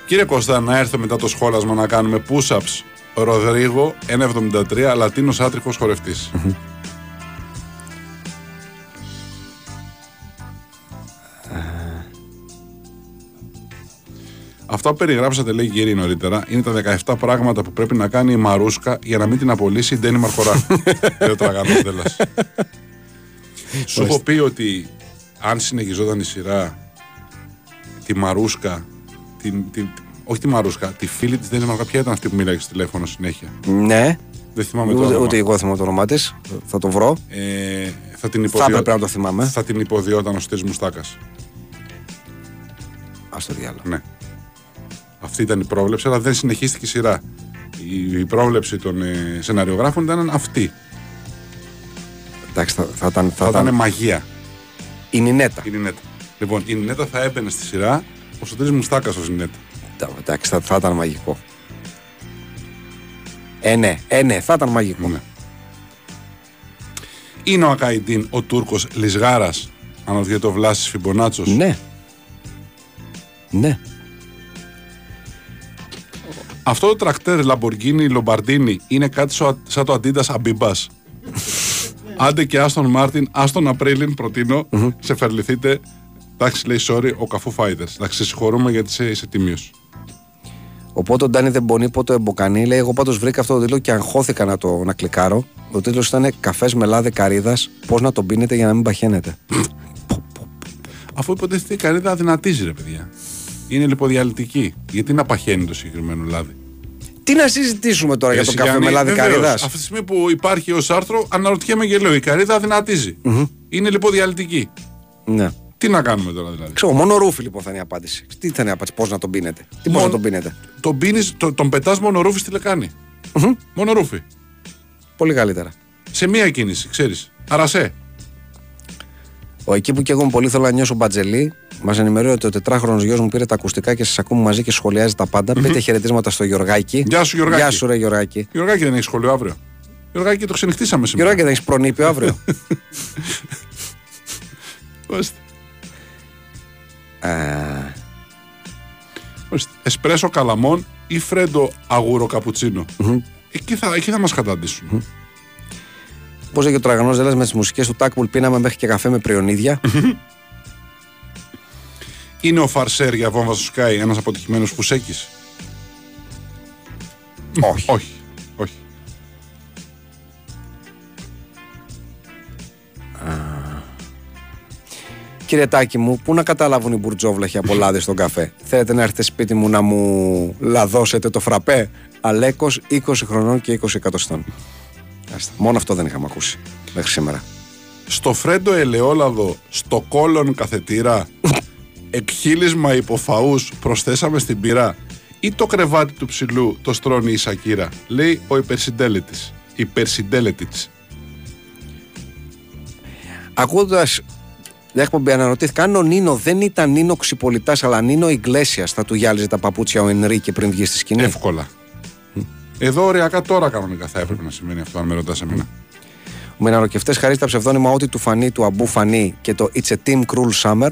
Κύριε Κώστα, να έρθω μετά το σχόλασμα να κάνουμε push-ups. Ροδρίγο, 1,73, Λατίνος άτριχος χορευτής. Αυτά που περιγράψατε, λέει η Γύρι νωρίτερα, είναι τα 17 πράγματα που πρέπει να κάνει η Μαρούσκα για να μην την απολύσει η Ντένι Μαρχορά. Λέει ο Τραγανός Δέλλας. Σου έχω πει ότι αν συνεχιζόταν η σειρά τη Μαρούσκα, την, την, όχι τη Μαρούσκα, τη φίλη της Ντένι Μαρχορά, ποια ήταν αυτή που μίλαγε στο τηλέφωνο συνέχεια. Ναι, Δεν θυμάμαι το ούτε, όνομα. ούτε εγώ θυμάμαι το όνομά της. Θα το βρω. Ε, θα την Θα υποδιο... έπρεπε να το θυμάμαι. θα την υποδιόταν ο Στήρης Μουστάκας. Α το διάλογο. Ναι. Αυτή ήταν η πρόβλεψη, αλλά δεν συνεχίστηκε η σειρά. Η, η πρόβλεψη των ε, σεναριογράφων ήταν αυτή. Εντάξει, θα, θα ήταν. Θα, Θα, ήταν ήταν... μαγεία Η Νινέτα. η Νινέτα. Λοιπόν, η Νινέτα θα έμπαινε στη σειρά ο Σωτήρης Μουστάκας ως Νινέτα. Τα- Εντάξει, θα, θα ήταν μαγικό. Ε, ναι, ε, ναι, θα ήταν μαγικό. Ναι. Είναι ο Ακαϊντίν ο Τούρκος Λισγάρας, αναρωτιέται ο Βλάσης Φιμπονάτσος. Ναι. Ναι. Αυτό το τρακτέρ Lamborghini Lombardini είναι κάτι σο- σαν το Adidas (laughs) Abibas. Άντε και Άστον Μάρτιν, Άστον Απρίλιν, προτείνω, σε φερληθείτε. Εντάξει, λέει sorry, ο καφού fighters. Εντάξει, σε συγχωρούμε γιατί είσαι, είσαι τίμιος. Οπότε ο Ντάνι δεν πονεί, πότε εμποκανεί. Λέει: Εγώ πάντως βρήκα αυτό το τίτλο και αγχώθηκα να το να κλικάρω. Ο τίτλος ήταν Καφές με λάδι καρύδας. Πώς να τον πίνετε για να μην παχαίνετε. Αφού υποτίθεται η καρύδα αδυνατίζει, ρε παιδιά. Είναι λιποδιαλυτική. Γιατί να παχαίνει το συγκεκριμένο λάδι; Τι να συζητήσουμε τώρα για το Εσύ, καφέ Γιάννη, με λάδι βεβαίως, καρύδας; Αυτή τη στιγμή που υπάρχει ως άρθρο, αναρωτιέμαι και λέω: Η καρύδα αδυνατίζει. Είναι λιποδιαλυτική. Ναι. Τι να κάνουμε τώρα δηλαδή; Ξέρω, μόνο ρούφι λοιπόν θα είναι η απάντηση. Τι θα είναι η απάντηση, πώς να τον πίνετε; Τι πώ Μόνο- να τον πίνετε; Τον, πίνεις, το, τον πετάς μόνο ρούφι στη λεκάνη. Μόνο ρούφι. Πολύ καλύτερα. Σε μία κίνηση, ξέρεις. Αρασέ. Ο εκεί που και εγώ είμαι πολύ θέλω να νιώσω μπατζελί, μας ενημερώνει ότι ο τετράχρονος γιος μου πήρε τα ακουστικά και σας ακούμε μαζί και σχολιάζει τα πάντα. Πείτε χαιρετίσματα στο Γιωργάκη. Γεια σου, Γιωργάκη. Γεια σου, ρε Γιωργάκη. Γιωργάκη δεν έχεις σχολείο αύριο; Γιωργάκη το ξενυχτήσαμε σήμερα. Γιωργάκη, δεν έχεις προνήπιο αύριο. (laughs) Ορίστε. Ε, Ορίστε. Εσπρέσο καλαμόν ή φρέντο αγούρο καπουτσίνο. Εκεί θα, εκεί θα μας καταντήσουν. Πώς έγινε ο τραγανός Ζέλα με τις μουσικές του Τάκπουλ πίναμε μέχρι και καφέ με πριονίδια. Είναι ο Φαρσέρ για βόμβα στο Sky ένας αποτυχημένος φουσέκης. Όχι. Όχι. Όχι. Κύριε Τάκη μου, πού να καταλάβουν οι μπουρτζόβλαχοι από λάδι στον καφέ; Θέλετε να έρθετε σπίτι μου να μου λαδώσετε το φραπέ; Αλέκος 20 χρονών και 20 εκατοστών. Άστα, Μόνο αυτό δεν είχαμε ακούσει μέχρι σήμερα. Στο φρέντο ελαιόλαδο, στο κόλλον καθετήρα, εκχύλισμα υποφαούς προσθέσαμε στην πυρά ή το κρεβάτι του ψηλού το στρώνει η Σακύρα, λέει ο υπερσυντέλετης. Υπερσυντέλετης. Ακούγοντας την εκπομπή, αναρωτήθηκα αν ο Νίνο δεν ήταν Νίνο Ξυπολιτάς, αλλά Νίνο Ιγκλέσιας θα του γυάλιζε τα παπούτσια ο Ενρίκε πριν βγει στη σκηνή. Εύκολα. Εδώ ωριακά τώρα κανονικά θα έπρεπε να σημαίνει αυτό, αν με ρωτάς εμένα. Ο Μιναροκευτέ χαρίζει τα ψευδόνυμα ότι του φανεί του Αμπού Φανεί και το It's a Team Cruel Summer.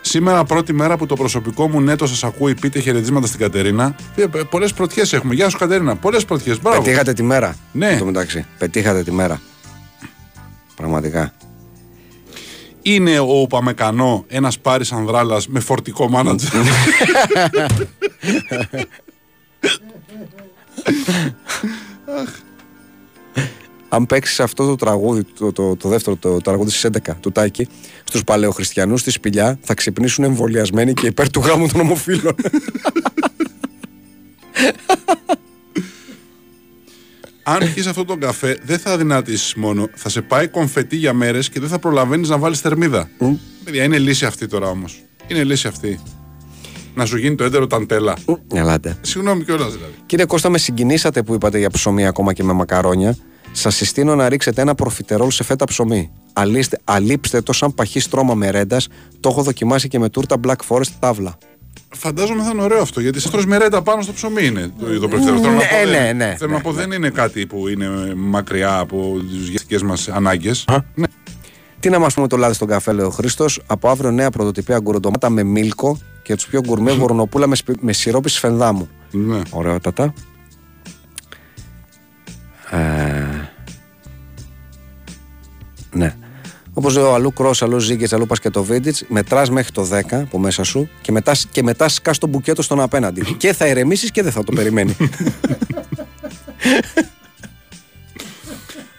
Σήμερα πρώτη μέρα που το προσωπικό μου νέτο σας ακούει, πείτε χαιρετίσματα στην Κατερίνα. Πολλές πρωτιές έχουμε. Γεια σου Κατερίνα. Πολλές πρωτιές. Μπράβο. Πετύχατε τη μέρα. Ναι. εν τω μεταξύ. Πετύχατε τη μέρα. Πραγματικά. Είναι ο Παμεκανό ένας Πάρη Ανδράλα με φορτικό μάνατζερ. Αν παίξεις αυτό το τραγούδι, το, το, το δεύτερο το, τραγούδι στις 11 του Τάκη, στους παλαιοχριστιανούς στη σπηλιά, θα ξυπνήσουν εμβολιασμένοι και υπέρ του γάμου των ομοφύλων. Αν πιεις αυτό τον καφέ, δεν θα δυνατήσει μόνο. Θα σε πάει κομφετή για μέρες και δεν θα προλαβαίνεις να βάλεις θερμίδα. Παιδιά, είναι λύση αυτή τώρα όμως. Είναι λύση αυτή. Να σου γίνει το έντερο ταντέλα. Ελάτε. Συγγνώμη κιόλας δηλαδή. Κύριε Κώστα, με συγκινήσατε που είπατε για ψωμί ακόμα και με μακαρόνια. Σας συστήνω να ρίξετε ένα προφιτερόλ σε φέτα ψωμί. Αλήστε, αλείψτε το σαν παχύ στρώμα μερέντας. Το έχω δοκιμάσει και με τούρτα Black Forest τάβλα. Φαντάζομαι θα είναι ωραίο αυτό γιατί σε τρως μερέντα πάνω στο ψωμί είναι το, το προφιτερόλ. Θέλω να Ναι, πω, ναι, δεν- ναι, Θέλω ναι, να πω δεν είναι κάτι που είναι μακριά από τις γευτικέ μας ανάγκες. Ναι. Τι να μας πούμε το λάδι στον καφέ, λέει ο Χρήστος. Από αύριο νέα πρωτοτυπία γκουροντομάτα με μίλκο και τους πιο γκουρμέ βορνοπούλα με, σπι- με σιρόπι σφενδάμου. ναι. Ωραιότατα. Ε, ναι. Όπως λέει ο αλλού κρός, αλλού ζήγκε, αλλού πας και το βίντιτ, μετράς μέχρι το 10 από μέσα σου και μετάς, και μετάς σκά το μπουκέτο στον απέναντι. (laughs) και θα ηρεμήσει και δεν θα το περιμένει.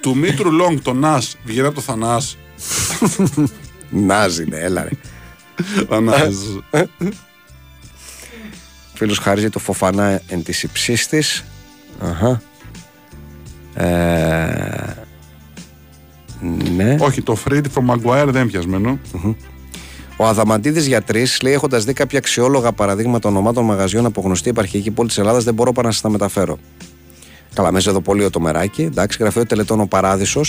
Του Μήτρου Λόγκ το Νας βγαίνει από το Θανάς. Νάζι, ναι, έλα ρε. Θανάς. Φίλος χαρίζει το φοφανά εν της υψή τη. Αχα. Ε, ναι. Όχι, το Freddy from Maguire δεν είναι πιασμένο. Ο Αδαμαντίδης γιατρή λέει: Έχοντας δει κάποια αξιόλογα παραδείγματα ονομάτων μαγαζιών από γνωστή επαρχιακή πόλης τη Ελλάδας, δεν μπορώ παρά να σας τα μεταφέρω. Καλά, μέσα εδώ πολύ το μεράκι. Εντάξει, γραφείο τελετών ο παραδεισο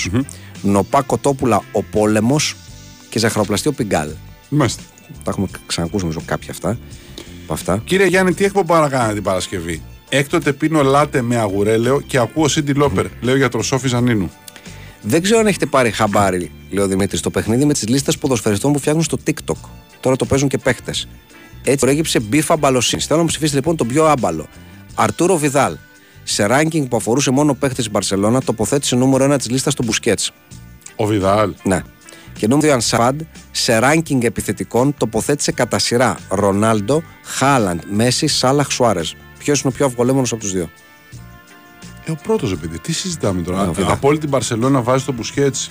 Νοπά Κοτόπουλα ο πόλεμος και ζαχαροπλαστή ο Πιγκάλ. Μάλιστα. Τα έχουμε ξανακούσει νομίζω κάποια αυτά. Από αυτά. Κύριε Γιάννη, τι εκπομπά να κάνετε την Παρασκευή; Έκτοτε πίνω λάτε με αγουρέλαιο και ακούω Σίντι Λόπερ. Λέω για τροσόφι Ζανίνου. Δεν ξέρω αν έχετε πάρει χαμπάρι, λέει ο Δημήτρης, το παιχνίδι με τις λίστες ποδοσφαιριστών που φτιάχνουν στο TikTok. Τώρα το παίζουν και παίχτες. Έτσι προέκυψε μπίφα μπαλοσύνης. Θέλω να μου ψηφίσετε λοιπόν τον πιο άμπαλο. Αρτούρο Βιδάλ. Σε ranking που αφορούσε μόνο παίχτες της Μπαρσελόνα, τοποθέτησε νούμερο 1 της λίστας του Μπουσκέτς. Ο Βιδάλ. Ναι. Και νούμερο 2 Ανσάβαντ, σε ranking επιθετικών τοποθέτησε κατά σειρά Ρονάλντο, Χάλαντ, Μέση, Σάλαχ, Σουάρες. Ποιος είναι ο πιο αυγολέμονος από τους δύο; Ε, ο πρώτος επειδή. Τι συζητάμε τώρα; Ναι, ο Βιδάλ. Από όλη την Παρσελόνα βάζει τον Μπουσκέτς.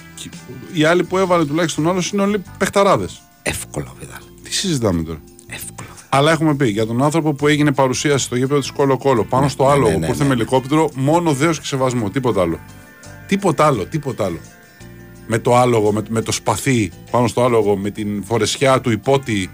Οι άλλοι που έβαλε τουλάχιστον άλλο είναι όλοι παιχταράδες. Εύκολο Βιδάλ. Τι συζητάμε τώρα; Εύκολο. Βιδάλ. Αλλά έχουμε πει για τον άνθρωπο που έγινε παρουσίαση στο γήπεδο της Κόλο Κόλο πάνω στο άλογο ναι, ναι, που ήρθε ναι, με ναι. ελικόπτερο, μόνο δέος και σεβασμό. Τίποτα άλλο. Τίποτα άλλο, τίποτα άλλο. Με το άλογο, με, με το σπαθί πάνω στο άλογο, με την φορεσιά του υπότι.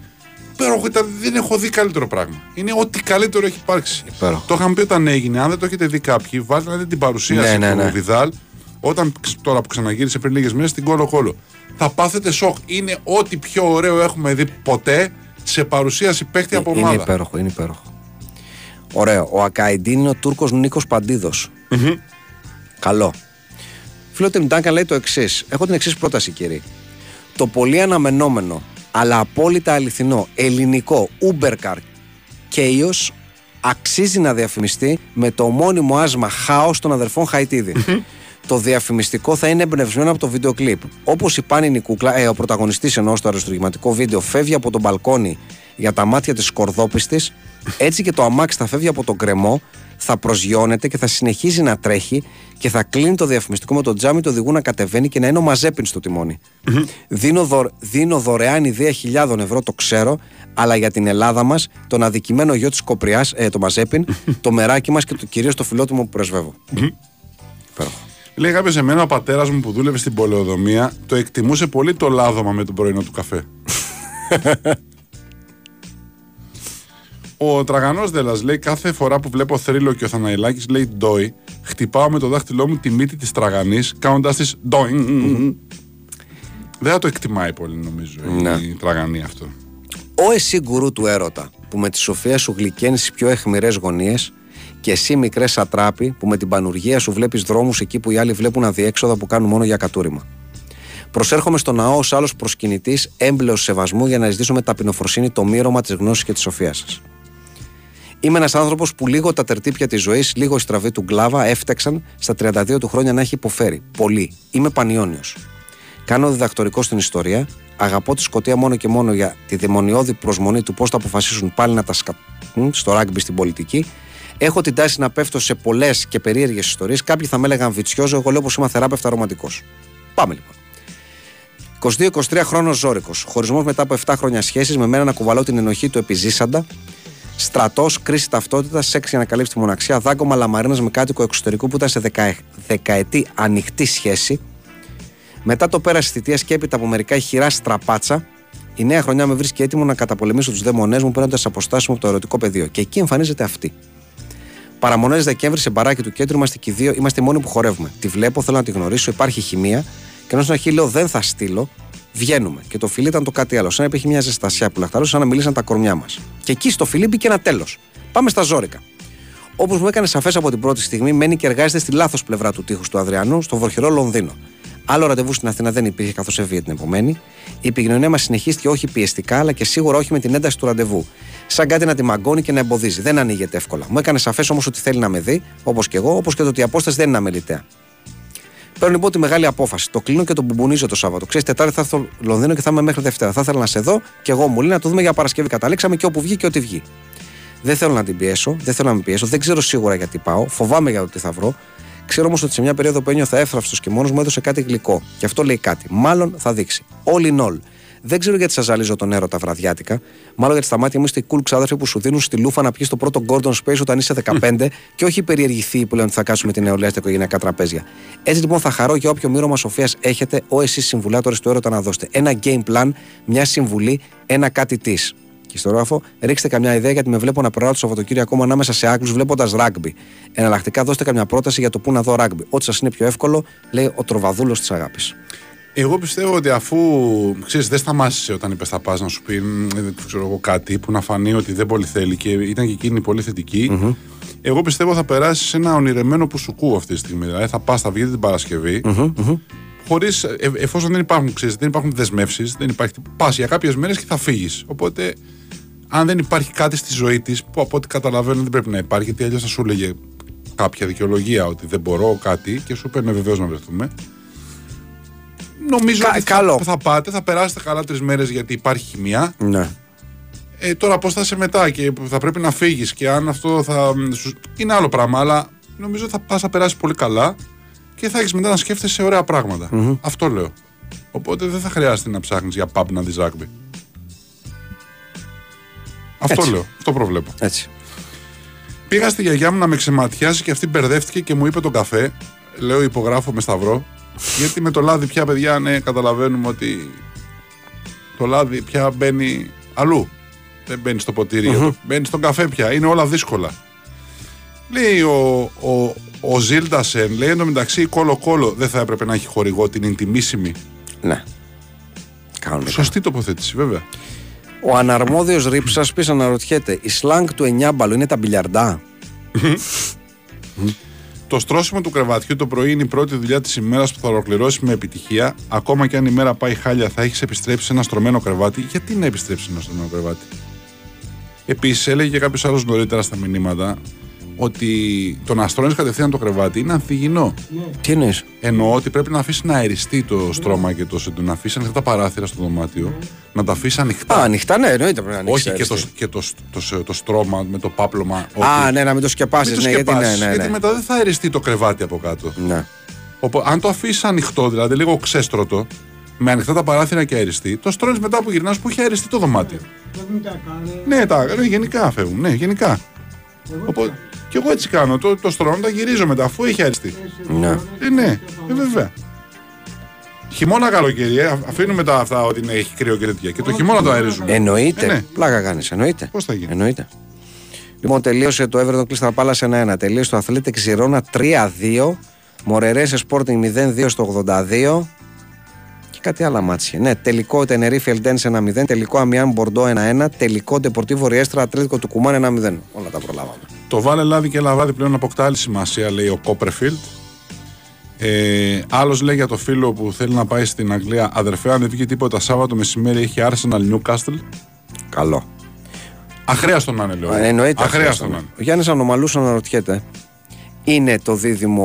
Υπέροχο ήταν, δεν έχω δει καλύτερο πράγμα. Είναι ό,τι καλύτερο έχει υπάρξει. Υπέροχο. Το είχαμε πει όταν έγινε. Αν δεν το έχετε δει κάποιοι, βάλτε να δείτε την παρουσίαση Ναι, ναι, του ναι. Βιδάλ όταν ξ- τώρα που ξαναγύρισε πριν λίγες μέρες στην Κόλο Κόλο. Θα πάθετε σοκ. Είναι ό,τι πιο ωραίο έχουμε δει ποτέ σε παρουσίαση παίχτη από Είναι ομάδα. υπέροχο, είναι υπέροχο. Ωραίο. Ο Ακαϊντίν είναι ο Τούρκος Νίκος Παντίδος. Καλό. Φίλο Τιμτάνκα λέει το εξής. Έχω την εξής πρόταση, κύριε. Το πολύ αναμενόμενο, αλλά απόλυτα αληθινό ελληνικό Uber Car Chaos αξίζει να διαφημιστεί με το ομώνυμο άσμα Χάος των αδερφών Χαϊτίδη. το διαφημιστικό θα είναι εμπνευσμένο από το βίντεο κλιπ. Όπως η Πάνινη Κούκλα, ε, ο πρωταγωνιστής ενώ στο αριστουργηματικό βίντεο φεύγει από τον μπαλκόνι για τα μάτια της σκορδόπη τη, έτσι και το αμάξι θα φεύγει από τον κρεμό, θα προσγειώνεται και θα συνεχίζει να τρέχει και θα κλείνει το διαφημιστικό με το τζάμι του οδηγού να κατεβαίνει και να είναι ο Μαζέπιν στο τιμονι δίνω, δω, δίνω δωρεάν ιδέα χιλιάδων ευρώ, το ξέρω, αλλά για την Ελλάδα μας, τον αδικημένο γιο της Κοπριάς, ε, το Μαζέπιν, το μεράκι μας και το, κυρίως το φιλότιμο που πρεσβεύω. Υπέροχο. Λέει κάποιος εμένα ο πατέρας μου που δούλευε στην πολεοδομία το εκτιμούσε πολύ το λάδωμα με τον πρωινό του καφέ. (laughs) ο τραγανός Δέλλα λέει: Κάθε φορά που βλέπω θρύλο και ο Θαναϊλάκη λέει ντόι, χτυπάω με το δάχτυλό μου τη μύτη της τραγανής, κάνοντας της ντόι. Δεν θα το εκτιμάει πολύ, νομίζω, Ναι. η τραγανή αυτό. Ο εσύ γκουρού του έρωτα, που με τη σοφία σου γλυκαίνει στι πιο αιχμηρές γωνίες, και εσύ μικρές σατράπη, που με την πανουργία σου βλέπεις δρόμους εκεί που οι άλλοι βλέπουν αδιέξοδα που κάνουν μόνο για κατούριμα. Προσέρχομαι στο ναό ως άλλος προσκυνητής, έμπλεος σεβασμού για να ζητήσω με ταπεινοφροσύνη το μύρωμα της γνώσης και της σοφίας σας. Είμαι ένας άνθρωπος που λίγο τα τερτύπια της ζωής, λίγο η στραβή του γκλάβα έφταξαν στα 32 του χρόνια να έχει υποφέρει. Πολύ. Είμαι πανιόνιος. Κάνω διδακτορικό στην ιστορία. Αγαπώ τη Σκωτία μόνο και μόνο για τη δαιμονιώδη προσμονή του πώς θα αποφασίσουν πάλι να τα σκατούν στο ράγκμπι στην πολιτική. Έχω την τάση να πέφτω σε πολλές και περίεργες ιστορίες. Κάποιοι θα με έλεγαν βιτσιόζο, εγώ λέω πως είμαι θεράπευτα ρομαντικός. Πάμε λοιπόν. 22-23 χρόνος Ζώρικος. Χωρισμός μετά από 7 χρόνια σχέσης με μένα να κουβαλώ την ενοχή του επιζήσαντα. Στρατός, κρίση ταυτότητας, σεξ για να καλύψει τη μοναξιά. Δάγκωμα λαμαρίνα με κάτοικο εξωτερικού που ήταν σε δεκα, δεκαετή ανοιχτή σχέση. Μετά το πέραση θητείας και έπειτα από μερικά χειρά στραπάτσα, η νέα χρονιά με βρίσκει έτοιμο να καταπολεμήσω τους δαίμονέ μου παίρνοντας αποστάσεις μου από το ερωτικό πεδίο. Και εκεί εμφανίζεται αυτή. Παραμονές Δεκέμβρη σε μπαράκι του κέντρου είμαστε και οι δύο, είμαστε οι μόνοι που χορεύουμε. Τη βλέπω, θέλω να τη γνωρίσω, υπάρχει χημεία. Και ενώ στην αρχή λέω δεν θα στείλω, βγαίνουμε. Και το φιλί ήταν το κάτι άλλο. Σαν να υπήρχε μια ζεστασιά που λαχταρούσε, σαν να μιλήσαν τα κορμιά μας. Και εκεί στο φιλί μπήκε ένα τέλος. Πάμε στα ζώρικα. Όπως μου έκανε σαφές από την πρώτη στιγμή, μένει και εργάζεται στη λάθος πλευρά του τείχους του Αδριανού, στο βορχερό Λονδίνο. Άλλο ραντεβού στην Αθήνα δεν υπήρχε καθώς έβγαινε την επομένη. Η επικοινωνία μας συνεχίστηκε όχι πιεστικά, αλλά και σίγουρα όχι με την ένταση του ραντεβού. Σαν κάτι να τη μαγκώνει και να εμποδίζει. Δεν ανοίγεται εύκολα. Μου έκανε σαφές όμως ότι θέλει να με δει, όπως και εγώ, όπως και το ότι η απόσταση δεν είναι αμεληταία. Παίρνω λοιπόν τη μεγάλη απόφαση. Το κλείνω και το μπουμπονίζω το Σάββατο. Ξέρεις, Τετάρτη θα έρθω στο Λονδίνο και θα είμαι μέχρι Δευτέρα. Θα ήθελα να σε δω και εγώ μου λέει να το δούμε για Παρασκευή. Καταλήξαμε και όπου βγει και ό,τι βγει. Δεν θέλω να την πιέσω, δεν θέλω να με πιέσω, δεν ξέρω σίγουρα γιατί πάω, φοβάμαι για το τι θα βρω. Ξέρω όμως ότι σε μια περίοδο που ένιωθα έφραυστο και μόνος μου έδωσε κάτι γλυκό. Και αυτό λέει κάτι. Μάλλον θα δείξει. All in all. Δεν ξέρω γιατί σας ζαλίζω τον έρωτα βραδιάτικα. Μάλλον γιατί στα μάτια μου είστε οι cool ξάδερφοι που σου δίνουν στη λούφα να πιεις το πρώτο Gordon Space όταν είσαι 15 και όχι περιεργηθεί που λένε ότι θα κάτσουμε την νεολαία στα οικογενειακά τραπέζια. Έτσι λοιπόν θα χαρώ για όποιο μύρωμα σοφίας έχετε, ο εσείς συμβουλάτορες του έρωτα να δώσετε. Ένα game plan, μια συμβουλή, ένα κάτι της. και στο ράφο. Ρίξτε καμιά ιδέα γιατί με βλέπω να περάω το Σαββατοκύριακο μου ανάμεσα σε άκλου βλέποντας ράγκμπι. Εναλλακτικά δώστε καμιά πρόταση για το πού να δω ράγκμπι. Ό,τι σας είναι πιο εύκολο, λέει ο τροβαδούλος της αγάπης. Εγώ πιστεύω ότι αφού ξέρεις, δεν σταμάτησε όταν είπες θα πας να σου πει μ, δεν ξέρω εγώ, κάτι που να φανεί ότι δεν πολύ θέλει και ήταν και εκείνη πολύ θετική, εγώ πιστεύω θα περάσει σε ένα ονειρεμένο που σου κούω αυτή τη στιγμή. Δηλαδή θα πας, θα βγείτε την παρασκευη χωρίς, εφόσον δεν υπάρχουν, ξέρεις, δεν υπάρχουν δεσμεύσεις, δεν υπάρχει. Πας για κάποιες μέρες και θα φύγεις. Οπότε, αν δεν υπάρχει κάτι στη ζωή της, που από ό,τι καταλαβαίνω δεν πρέπει να υπάρχει, γιατί αλλιώς θα σου έλεγε κάποια δικαιολογία ότι δεν μπορώ κάτι και σου παίρνει βεβαίως να βρεθούμε. Νομίζω Κα- ότι καλό. θα, θα πάτε, θα περάσετε καλά τρεις μέρες γιατί υπάρχει χημεία. Ναι. Ε, τώρα πώς θα είσαι μετά και θα πρέπει να φύγεις και αν αυτό θα. σου- είναι άλλο πράγμα, αλλά νομίζω θα πας να περάσεις πολύ καλά και θα έχεις μετά να σκέφτεσαι ωραία πράγματα. Αυτό λέω. Οπότε δεν θα χρειάζεται να ψάχνεις για pub να δεις rugby. Αυτό Έτσι. λέω. Αυτό προβλέπω. Έτσι. Πήγα στη γιαγιά μου να με ξεματιάσει και αυτή μπερδεύτηκε και μου είπε τον καφέ. Λέω υπογράφω με σταυρό. Γιατί με το λάδι πια, παιδιά, ναι, καταλαβαίνουμε ότι το λάδι πια μπαίνει αλλού. Δεν μπαίνει στο ποτηρι Μπαίνει στον καφέ πια. Είναι όλα δύσκολα. Λέει ο, ο, ο Ζίλντασεν, λέει εντωμεταξύ η Κόλο Κόλο δεν θα έπρεπε να έχει χορηγό την Ιντιμίσιμη. Ναι. Κανονικά. Σωστή τοποθέτηση, βέβαια. Ο αναρμόδιος ρήψας πει αναρωτιέται, η σλάνγκ του εννιάμπαλου είναι τα μπιλιαρντά; Το στρώσιμο του κρεβατιού το πρωί είναι η πρώτη δουλειά της ημέρας που θα ολοκληρώσει με επιτυχία. Ακόμα και αν η μέρα πάει χάλια, θα έχεις επιστρέψει σε ένα στρωμένο κρεβάτι. Γιατί να επιστρέψεις σε ένα στρωμένο κρεβάτι; Επίσης, έλεγε και κάποιος άλλος νωρίτερα στα μηνύματα ότι το να στρώνεις κατευθείαν το κρεβάτι είναι ανθυγινό. Τι εννοείς; Εννοώ ότι πρέπει να αφήσεις να αεριστεί το στρώμα και το σεντού, να αφήσεις ανοιχτά τα παράθυρα στο δωμάτιο, να τα αφήσεις ανοιχτά. Α, ανοιχτά, ναι, εννοείται πρέπει να ανοίξεις. όχι και, το, και το, το, το, στρώμα με το πάπλωμα. Α, όχι. ναι, να μην το σκεπάσει. Μην το Ναι, γιατί, ναι, σκεπάσεις, ναι, ναι. γιατί μετά δεν θα αεριστεί το κρεβάτι από κάτω. ναι. Οπότε, αν το αφήσεις ανοιχτό, δηλαδή λίγο ξέστρωτο, με ανοιχτά τα παράθυρα και αεριστεί, το στρώνεις μετά που γυρνάς που έχει αεριστεί το δωμάτιο. Δεν μου τα κάνει. Ναι, τα, ναι, γενικά φεύγουν. Ναι, γενικά. Εγώ Οπότε, και εγώ έτσι κάνω. Το, το στρώνω, τα γυρίζω μετά αφού έχει αεριστεί. Ναι. Ε, ναι, ε, βέβαια. Χειμώνα καλοκαίρι, ε, αφήνουμε τα αυτά ότι είναι, έχει κρύο και τέτοια. Και το χειμώνα το αερίζουμε. Εννοείται. Ε, ναι. Πλάκα κάνεις, εννοείται. Πώς θα γίνει; Εννοείται. Λοιπόν, τελείωσε το Everton Crystal Palace 1-1. Τελείωσε το Athletic Girona 3-2. Μορερέ Sporting 0-2 στο 82. Και κάτι άλλα μάτσια. Ναι, τελικό Tenerife Eldense 1-0. Τελικό Amiens Bordeaux 1-1. Τελικό Deportivo Riestra Ατλέτικο του Κουμάν 1-0. Όλα τα προλάβαμε. Το βάλε λάδι και λαβάδι πλέον αποκτά άλλη σημασία, λέει ο Κόπερφιλντ. Ε, Άλλος λέει για το φίλο που θέλει να πάει στην Αγγλία. Αδερφέ, αν δεν βγει τίποτα Σάββατο μεσημέρι, έχει Arsenal Newcastle. Καλό. Αχρίαστο να είναι, λέω. Ε, Εννοείται. Αχρίαστο να είναι. Ο Γιάννη Ανομαλού αναρωτιέται. Είναι το δίδυμο